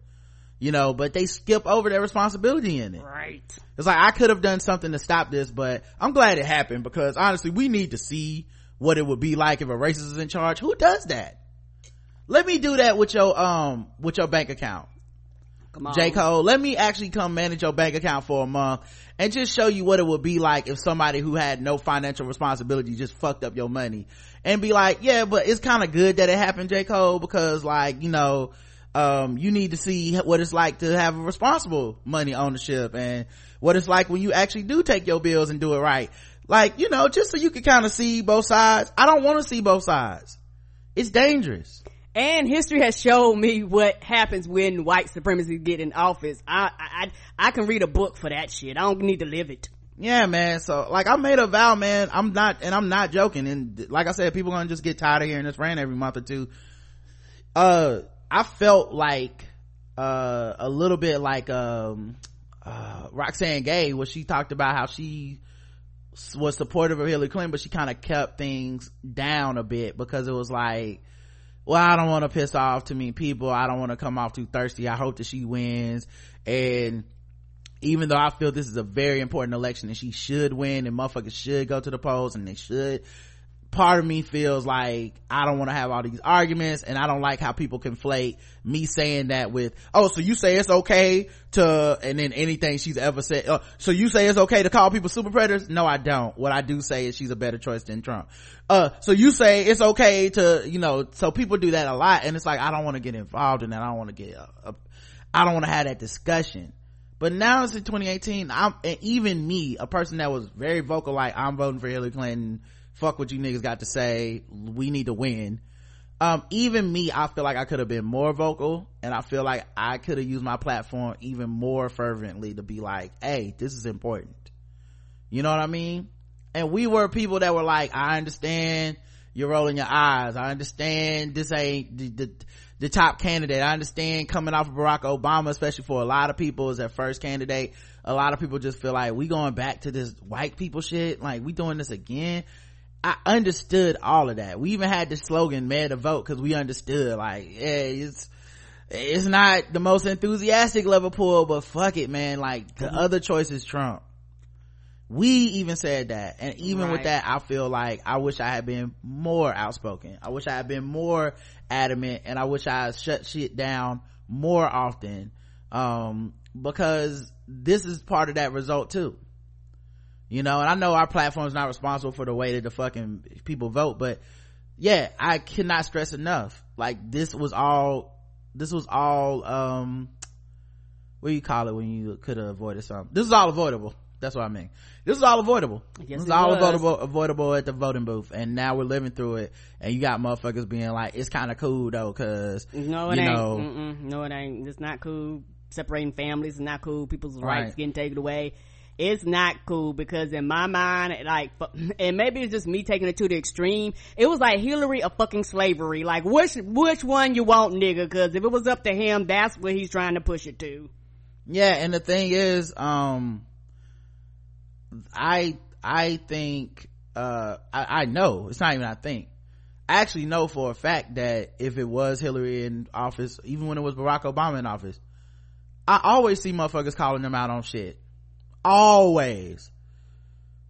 You know but they skip over their responsibility in it. Right. It's like i could have done something to stop this but i'm glad it happened because honestly we need to see what it would be like if a racist is in charge who does that let me do that with your um with your bank account Come on. J. Cole, let me actually come manage your bank account for a month and just show you what it would be like if somebody who had no financial responsibility just fucked up your money and be like, yeah, but it's kind of good that it happened, J. Cole, because like, you know, um, you need to see what it's like to have a responsible money ownership and what it's like when you actually do take your bills and do it right. Like, you know, just so you can kind of see both sides. I don't want to see both sides. It's dangerous. And history has shown me what happens when white supremacy get in office. I, I, I can read a book for that shit. I don't need to live it. Yeah, man. So, like, I made a vow, man. I'm not, and I'm not joking. And like I said, people gonna just get tired of hearing this rant every month or two. Uh, I felt like, uh, a little bit like, um, uh, Roxane Gay, where she talked about how she was supportive of Hillary Clinton, but she kind of kept things down a bit because it was like, well, I don't want to piss off too many people. I don't want to come off too thirsty. I hope that she wins. And even though I feel this is a very important election and she should win and motherfuckers should go to the polls and they should, part of me feels like I don't want to have all these arguments and I don't like how people conflate me saying that with, oh, so you say it's okay to, and then anything she's ever said, uh, so you say it's okay to call people super predators? No, I don't. What I do say is she's a better choice than Trump. Uh, so you say it's okay to, you know, so people do that a lot and it's like, I don't want to get involved in that. I don't want to get, uh, I don't want to have that discussion. But now it's in 2018. I'm, and even me, a person that was very vocal, like I'm voting for Hillary Clinton, fuck what you niggas got to say. We need to win. Um, even me i feel like i could have been more vocal and i feel like i could have used my platform even more fervently to be like hey this is important. You know what i mean? And we were people that were like i understand you're rolling your eyes. I understand this ain't the, the, the top candidate. I understand coming off of barack obama especially for a lot of people as their first candidate. A lot of people just feel like we going back to this white people shit. Like we doing this again I understood all of that. We even had the slogan "Mad to vote" because we understood like, yeah, it's it's not the most enthusiastic Liverpool, but fuck it, man. Like the mm-hmm. other choice is Trump. We even said that, and even right. with that, I feel like I wish I had been more outspoken. I wish I had been more adamant, and I wish I had shut shit down more often. Um, because this is part of that result too you know and i know our platform is not responsible for the way that the fucking people vote but yeah i cannot stress enough. Like this was all this was all um what do you call it when you could have avoided something? This is all avoidable. That's what i mean. This is all avoidable. Yes, this is all was. avoidable avoidable at the voting booth and now we're living through it and you got motherfuckers being like it's kind of cool though because no it ain't. know, no it ain't. It's not cool. Separating families is not cool. People's right. rights getting taken away it's not cool because in my mind, like, and maybe it's just me taking it to the extreme. It was like Hillary a fucking slavery. Like, which, which one you want, nigga? Cause if it was up to him, that's what he's trying to push it to. Yeah. And the thing is, um, I, I think, uh, I, I know, it's not even I think. I actually know for a fact that if it was Hillary in office, even when it was Barack Obama in office, I always see motherfuckers calling them out on shit always.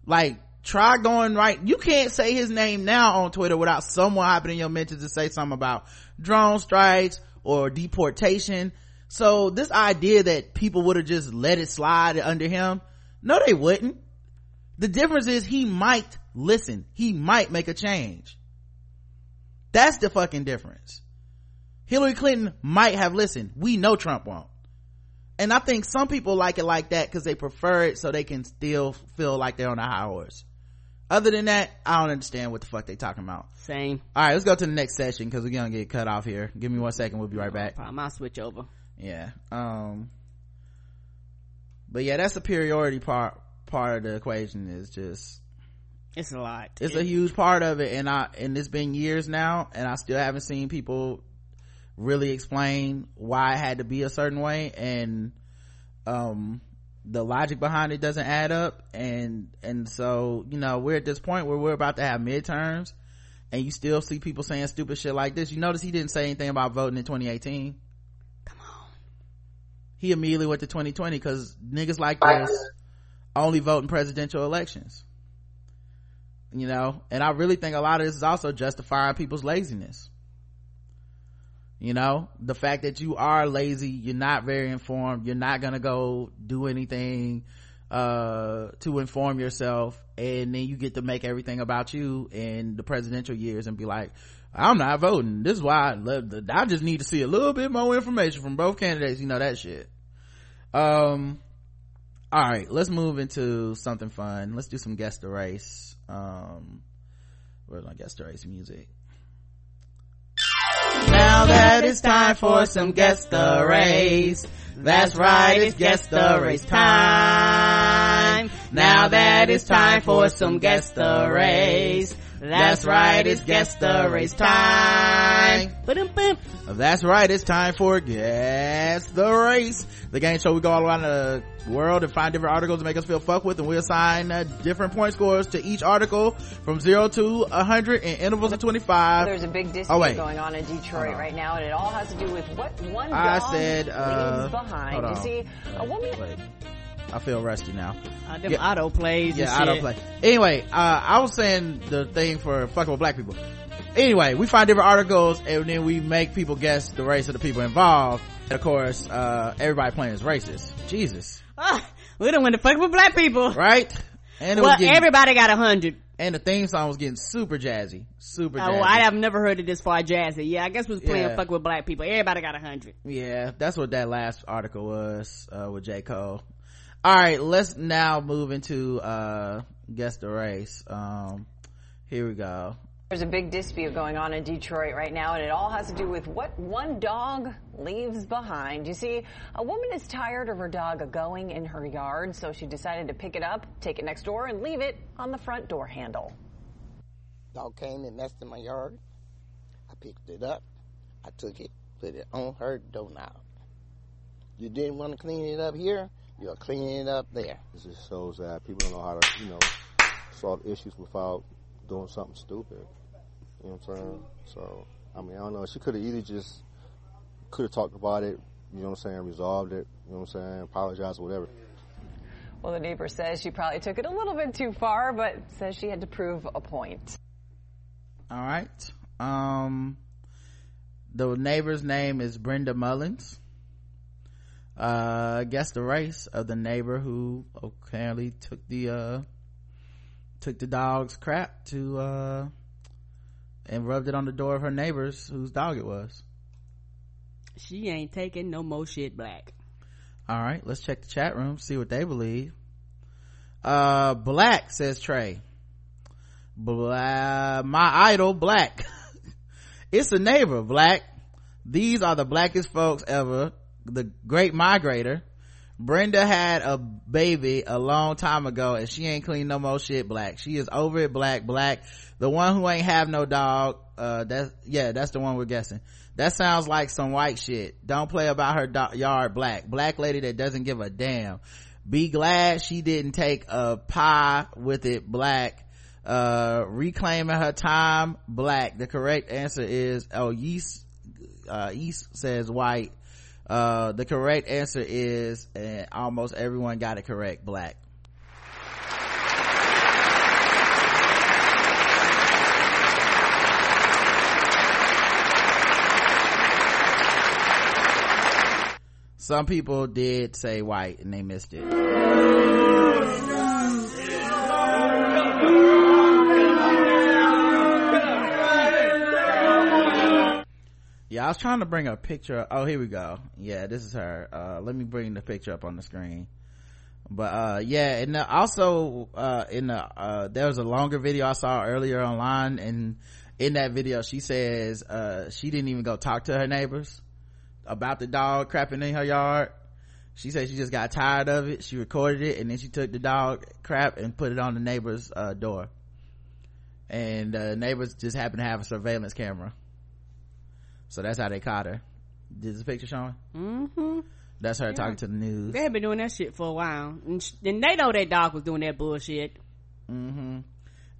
Like try going right. You can't say his name now on twitter without someone hopping in your mentions to say something about drone strikes or deportation. So this idea that people would have just let it slide under him no they wouldn't. The difference is he might listen. He might make a change. That's the fucking difference. Hillary clinton might have listened. We know trump won't and I think some people like it like that because they prefer it so they can still feel like they're on a high horse. Other than that, I don't understand what the fuck they talking about. Same. All right, let's go to the next session because we're gonna get cut off here. Give me one second, we'll be right back. I might switch over. Yeah. Um. But yeah, that superiority part part of the equation is just. It's a lot. It's it, a huge part of it, and I and it's been years now, and I still haven't seen people really explain why it had to be a certain way and um the logic behind it doesn't add up and and so you know we're at this point where we're about to have midterms and you still see people saying stupid shit like this. You notice he didn't say anything about voting in 2018 come on. He immediately went to 2020 because niggas like this only vote in presidential elections. You know? And i really think a lot of this is also justifying people's laziness you know the fact that you are lazy you're not very informed you're not gonna go do anything uh to inform yourself and then you get to make everything about you in the presidential years and be like i'm not voting. This is why I, I just need to see a little bit more information from both candidates. You know that shit. Um all right let's move into something fun. Let's do some guest the race um where's my guess the race music now that it's time for some guess the race. That's right, it's guess the race time. Now that it's time for some guess the race. That's right, it's guess the race time. That's right, it's time for guess the race. The game show we go all around the world and find different articles to make us feel fuck with and we assign uh, different point scores to each article from 0 to a 100 in intervals of 25. There's a big dispute oh, going on in Detroit right now and it all has to do with what one I dog said, uh, leaves behind. You see, a woman... Wait. I feel rusty now. Uh, them yeah. auto plays. Yeah, auto play. Anyway, uh, I was saying the thing for fucking with black people. Anyway, we find different articles and then we make people guess the race of the people involved. And of course, uh, everybody playing is racist. Jesus. Uh, we don't want to fuck with black people. Right? And well, getting, everybody got a hundred. And the theme song was getting super jazzy. Super jazzy. Oh, I have never heard it this far jazzy. Yeah, I guess we was playing yeah. fuck with black people. Everybody got a hundred. Yeah, that's what that last article was, uh, with J. Cole all right let's now move into uh guess the race um here we go there's a big dispute going on in Detroit right now, and it all has to do with what one dog leaves behind. You see, a woman is tired of her dog going in her yard, so she decided to pick it up, take it next door, and leave it on the front door handle. Dog came and messed in my yard. I picked it up. I took it, put it on her doorknob. You didn't want to clean it up here? You're cleaning it up there. This just shows that people don't know how to, you know, solve issues without doing something stupid. You know what I'm saying? So, I mean, I don't know. She could have either just could have talked about it, you know what I'm saying, resolved it, you know what I'm saying, apologized or whatever. Well, the neighbor says she probably took it a little bit too far, but says she had to prove a point. All right. Um, the neighbor's name is Brenda Mullins uh guess the race of the neighbor who apparently took the uh took the dog's crap to uh and rubbed it on the door of her neighbors whose dog it was. She ain't taking no more shit black all right let's check the chat room see what they believe. Uh black says trey. Blah, my idol black. It's a neighbor black. These are the blackest folks ever the great migrator. Brenda had a baby a long time ago and she ain't clean no more. Shit black. She is over it black black. The one who ain't have no dog uh that's yeah that's the one we're guessing. That sounds like some white shit. Don't play about her do- yard black. Black lady that doesn't give a damn. Be glad she didn't take a pie with it black. Uh reclaiming her time black. The correct answer is oh yeast uh east says white uh, the correct answer is, and almost everyone got it correct, black. Some people did say white and they missed it. Yeah i was trying to bring a picture. Oh here we go. Yeah this is her. Uh, let me bring the picture up on the screen. But uh, yeah and also uh, in the uh, there was a longer video i saw earlier online and in that video she says uh, she didn't even go talk to her neighbors about the dog crapping in her yard. She said she just got tired of it. She recorded it and then she took the dog crap and put it on the neighbor's uh, door. And the neighbors just happened to have a surveillance camera so that's how they caught her. Did the picture showing mm-hmm. That's her yeah. talking to the news. They have been doing that shit for a while. And, sh- and they know that dog was doing that bullshit. Mm-hmm.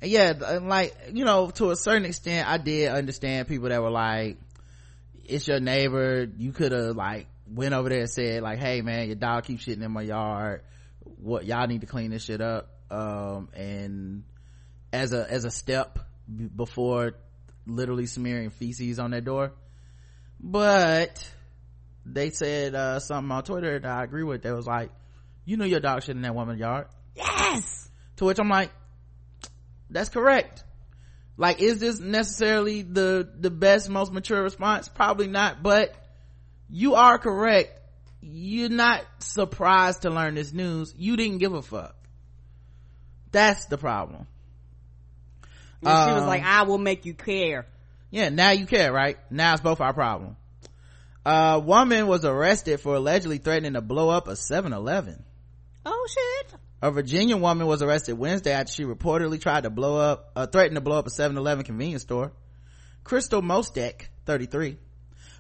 And yeah like you know to a certain extent i did understand people that were like it's your neighbor. You could have like went over there and said like hey man your dog keeps shitting in my yard. What y'all need to clean this shit up. Um and as a as a step b- before literally smearing feces on their door but they said uh, something on twitter that i agree with. They was like you know your dog shit in that woman's yard. Yes. to which i'm like that's correct. Like is this necessarily the the best most mature response? Probably not but you are correct. You're not surprised to learn this news. You didn't give a fuck. That's the problem. And she was Um, like, I will make you care. Yeah now you care right now it's both our problem a woman was arrested for allegedly threatening to blow up a 7-eleven Oh shit. A Virginia woman was arrested Wednesday after she reportedly tried to blow up, uh, threatened to blow up a 7-Eleven convenience store. Crystal Mostek, 33,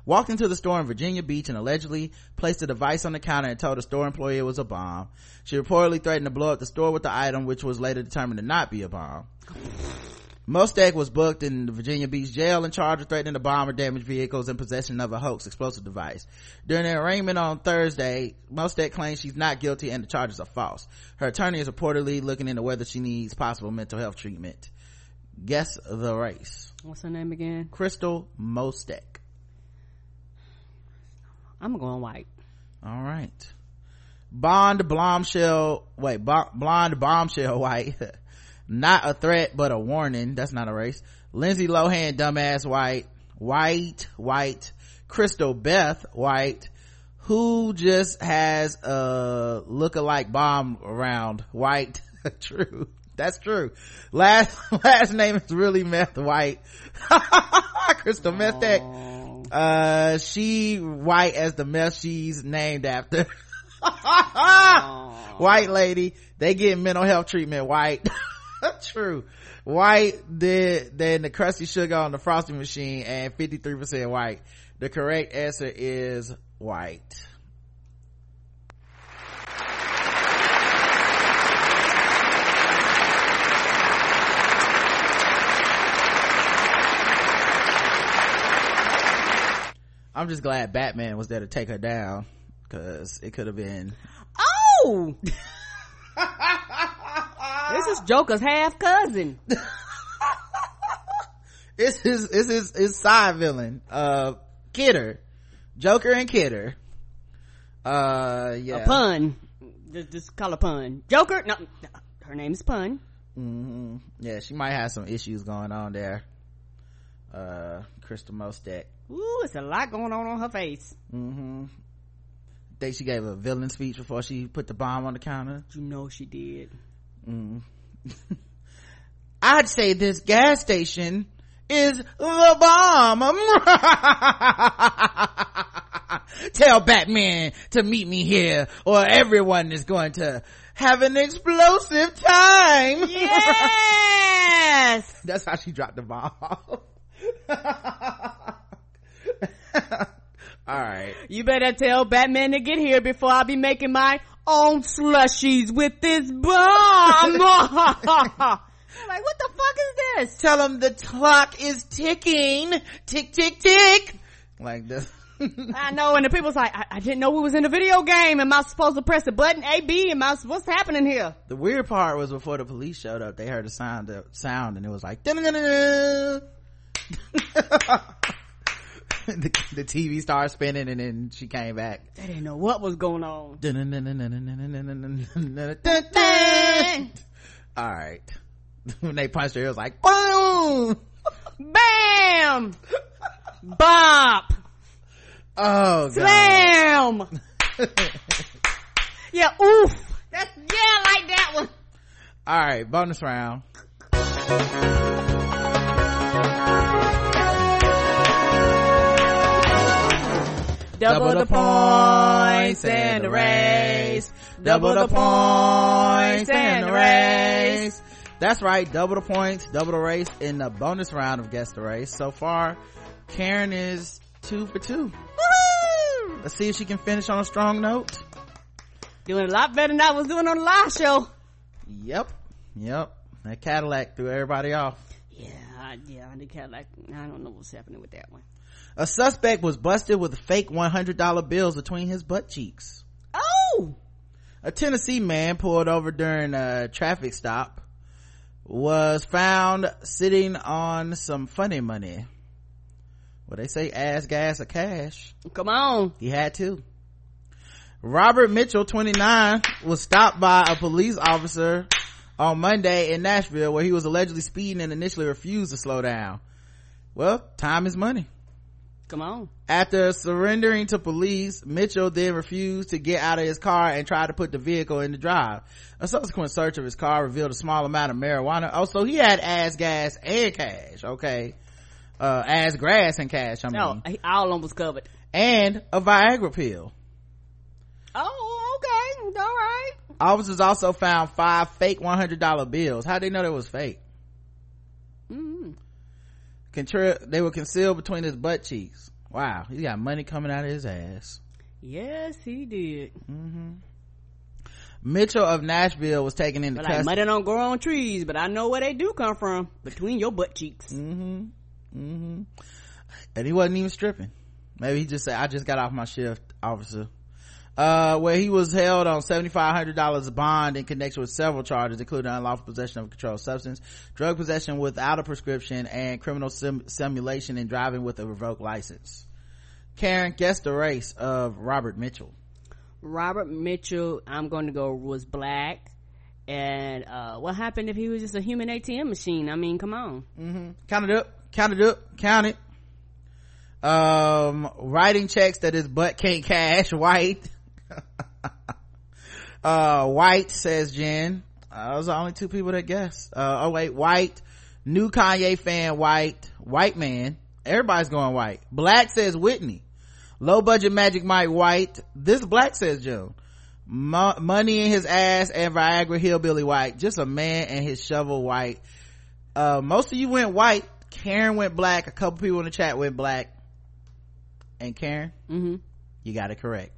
walked into the store in Virginia Beach and allegedly placed a device on the counter and told a store employee it was a bomb. She reportedly threatened to blow up the store with the item, which was later determined to not be a bomb. Mostek was booked in the Virginia Beach jail and charged with threatening to bomb or damage vehicles and possession of a hoax explosive device. During an arraignment on Thursday, Mostek claims she's not guilty and the charges are false. Her attorney is reportedly looking into whether she needs possible mental health treatment. Guess the race. What's her name again? Crystal Mostek. I'm going white. All right. Bond bombshell, wait, bo- blonde bombshell white. Not a threat, but a warning. That's not a race. Lindsay Lohan, dumbass white. White, white. Crystal Beth, white. Who just has a look-alike bomb around? White. true. That's true. Last, last name is really meth white. Crystal Meth Tech. Uh, she white as the meth she's named after. white lady. They get mental health treatment white. True. White than, than the crusty sugar on the frosting machine and 53% white. The correct answer is white. I'm just glad Batman was there to take her down because it could have been Oh! this is Joker's half cousin. it's his it's his his side villain uh kidder joker and kidder uh yeah A pun. Just, just call a pun. Joker? No, her name is Pun. hmm yeah she might have some issues going on there uh crystal mostek Ooh, it's a lot going on on her face. mm-hmm think she gave a villain speech before she put the bomb on the counter You know she did. Mm. I'd say this gas station is the bomb. Tell Batman to meet me here or everyone is going to have an explosive time. Yes! That's how she dropped the bomb. All right. you better tell Batman to get here before I'll be making my own slushies with this bomb. Like, what the fuck is this? Tell him the clock is ticking. Tick, tick, tick. Like this. I know, and the people's like, I, I didn't know we was in a video game. Am I supposed to press the button A, B? Am I, what's happening here? The weird part was before the police showed up, they heard the sound, the sound, and it was like. the, the, TV started spinning and then she came back. They didn't know what was going on. All right. When they punched her, it was like boom, bam, bop, oh, slam. yeah, oof. That's yeah, like that one. All right, bonus round. Double the points and the race. Double the points and the race. That's right, double the points, double the race in the bonus round of Guess the Race. So far, Karen is two for two. Woo! Let's see if she can finish on a strong note. Doing a lot better than I was doing on the last show. Yep, yep. That Cadillac threw everybody off. Yeah, I- yeah, I did kind of like, I don't know what's happening with that one. A suspect was busted with fake $100 bills between his butt cheeks. Oh! A Tennessee man pulled over during a traffic stop was found sitting on some funny money. well they say ass gas or cash come on he had to robert mitchell 29 was stopped by a police officer on monday in nashville where he was allegedly speeding and initially refused to slow down well time is money come on. After surrendering to police mitchell then refused to get out of his car and tried to put the vehicle in the drive. A subsequent search of his car revealed a small amount of marijuana. Oh so he had ass gas and cash okay? Uh ass grass and cash i mean. no all of was covered. And a viagra pill. Oh okay all right. Officers also found five fake $100 bills. How they know they was fake. They were concealed between his butt cheeks. Wow he got money coming out of his ass. Yes he did. Mitchell of nashville was taken into but like custody. money don't grow on trees but i know where they do come from between your butt cheeks. Mm-hmm. Mm-hmm. And he wasn't even stripping. Maybe he just said i just got off my shift officer uh, where he was held on $7,500 bond in connection with several charges, including unlawful possession of a controlled substance, drug possession without a prescription, and criminal sim- simulation and driving with a revoked license. Karen, guess the race of Robert Mitchell. robert mitchell i'm going to go was black and uh, what happened if he was just a human atm machine i mean come on Mm-hmm. Count it up, count it up, count it. Um, writing checks that his butt can't cash, white. uh, white, says Jen. Uh, those are the only two people that guessed. Uh, oh wait, white. New Kanye fan, white. White man. Everybody's going white. Black says Whitney. Low budget Magic Mike White. This black says Joe. Mo- money in his ass and Viagra Hillbilly White. Just a man and his shovel white. Uh, most of you went white. Karen went black. A couple people in the chat went black. And Karen, mm-hmm. you got it correct.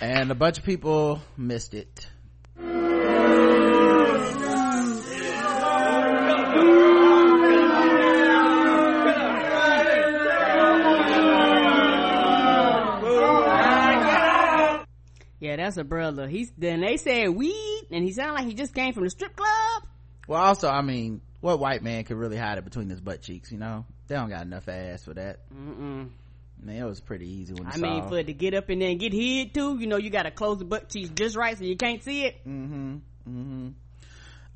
And a bunch of people missed it. yeah that's a brother he's then they said weed and he sounded like he just came from the strip club Well, also, I mean, what white man could really hide it between his butt cheeks, you know? They don't got enough ass for that. Mm-mm. Man, it was pretty easy when I saw mean, for it to get up and then get hit too, you know, you gotta close the butt cheeks just right so you can't see it. Mm-hmm. Mm-hmm.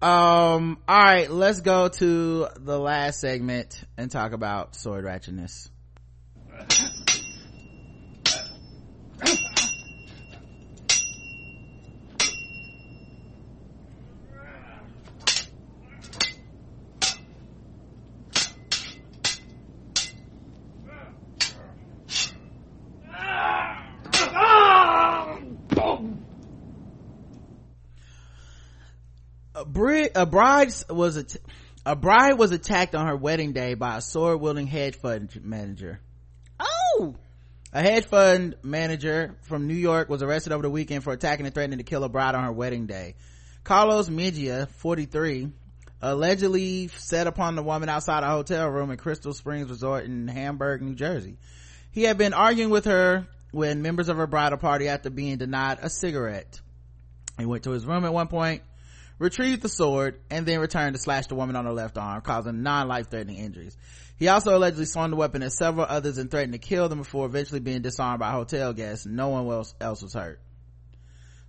Um, alright, let's go to the last segment and talk about sword ratchetness. a, bri- a bride was a, a bride was attacked on her wedding day by a sword wielding hedge fund manager. Oh! A hedge fund manager from New York was arrested over the weekend for attacking and threatening to kill a bride on her wedding day. Carlos Mejia, 43, allegedly set upon the woman outside a hotel room in Crystal Springs Resort in Hamburg, New Jersey. He had been arguing with her when members of her bridal party after being denied a cigarette. He went to his room at one point, retrieved the sword, and then returned to slash the woman on her left arm, causing non-life-threatening injuries. He also allegedly swung the weapon at several others and threatened to kill them before eventually being disarmed by hotel guests. No one else, else was hurt.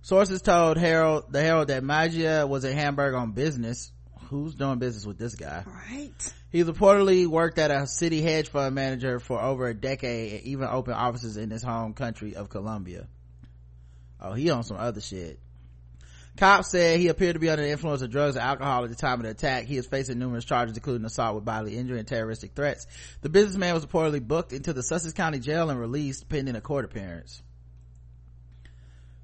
Sources told Herald, the Herald that Magia was in Hamburg on business. Who's doing business with this guy? Right. He reportedly worked at a city hedge fund manager for over a decade and even opened offices in his home country of Colombia. Oh, he on some other shit. Cops said he appeared to be under the influence of drugs and alcohol at the time of the attack. He is facing numerous charges, including assault with bodily injury and terroristic threats. The businessman was reportedly booked into the Sussex County Jail and released pending a court appearance.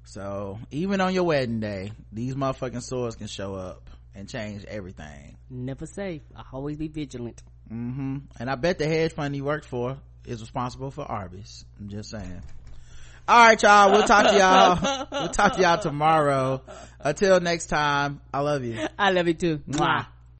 So, even on your wedding day, these motherfucking swords can show up and change everything. Never safe. I always be vigilant. Mm-hmm. And I bet the hedge fund he worked for is responsible for Arby's. I'm just saying. All right, y'all. We'll talk to y'all. we'll talk to y'all tomorrow. Until next time, I love you. I love you too. Mwah.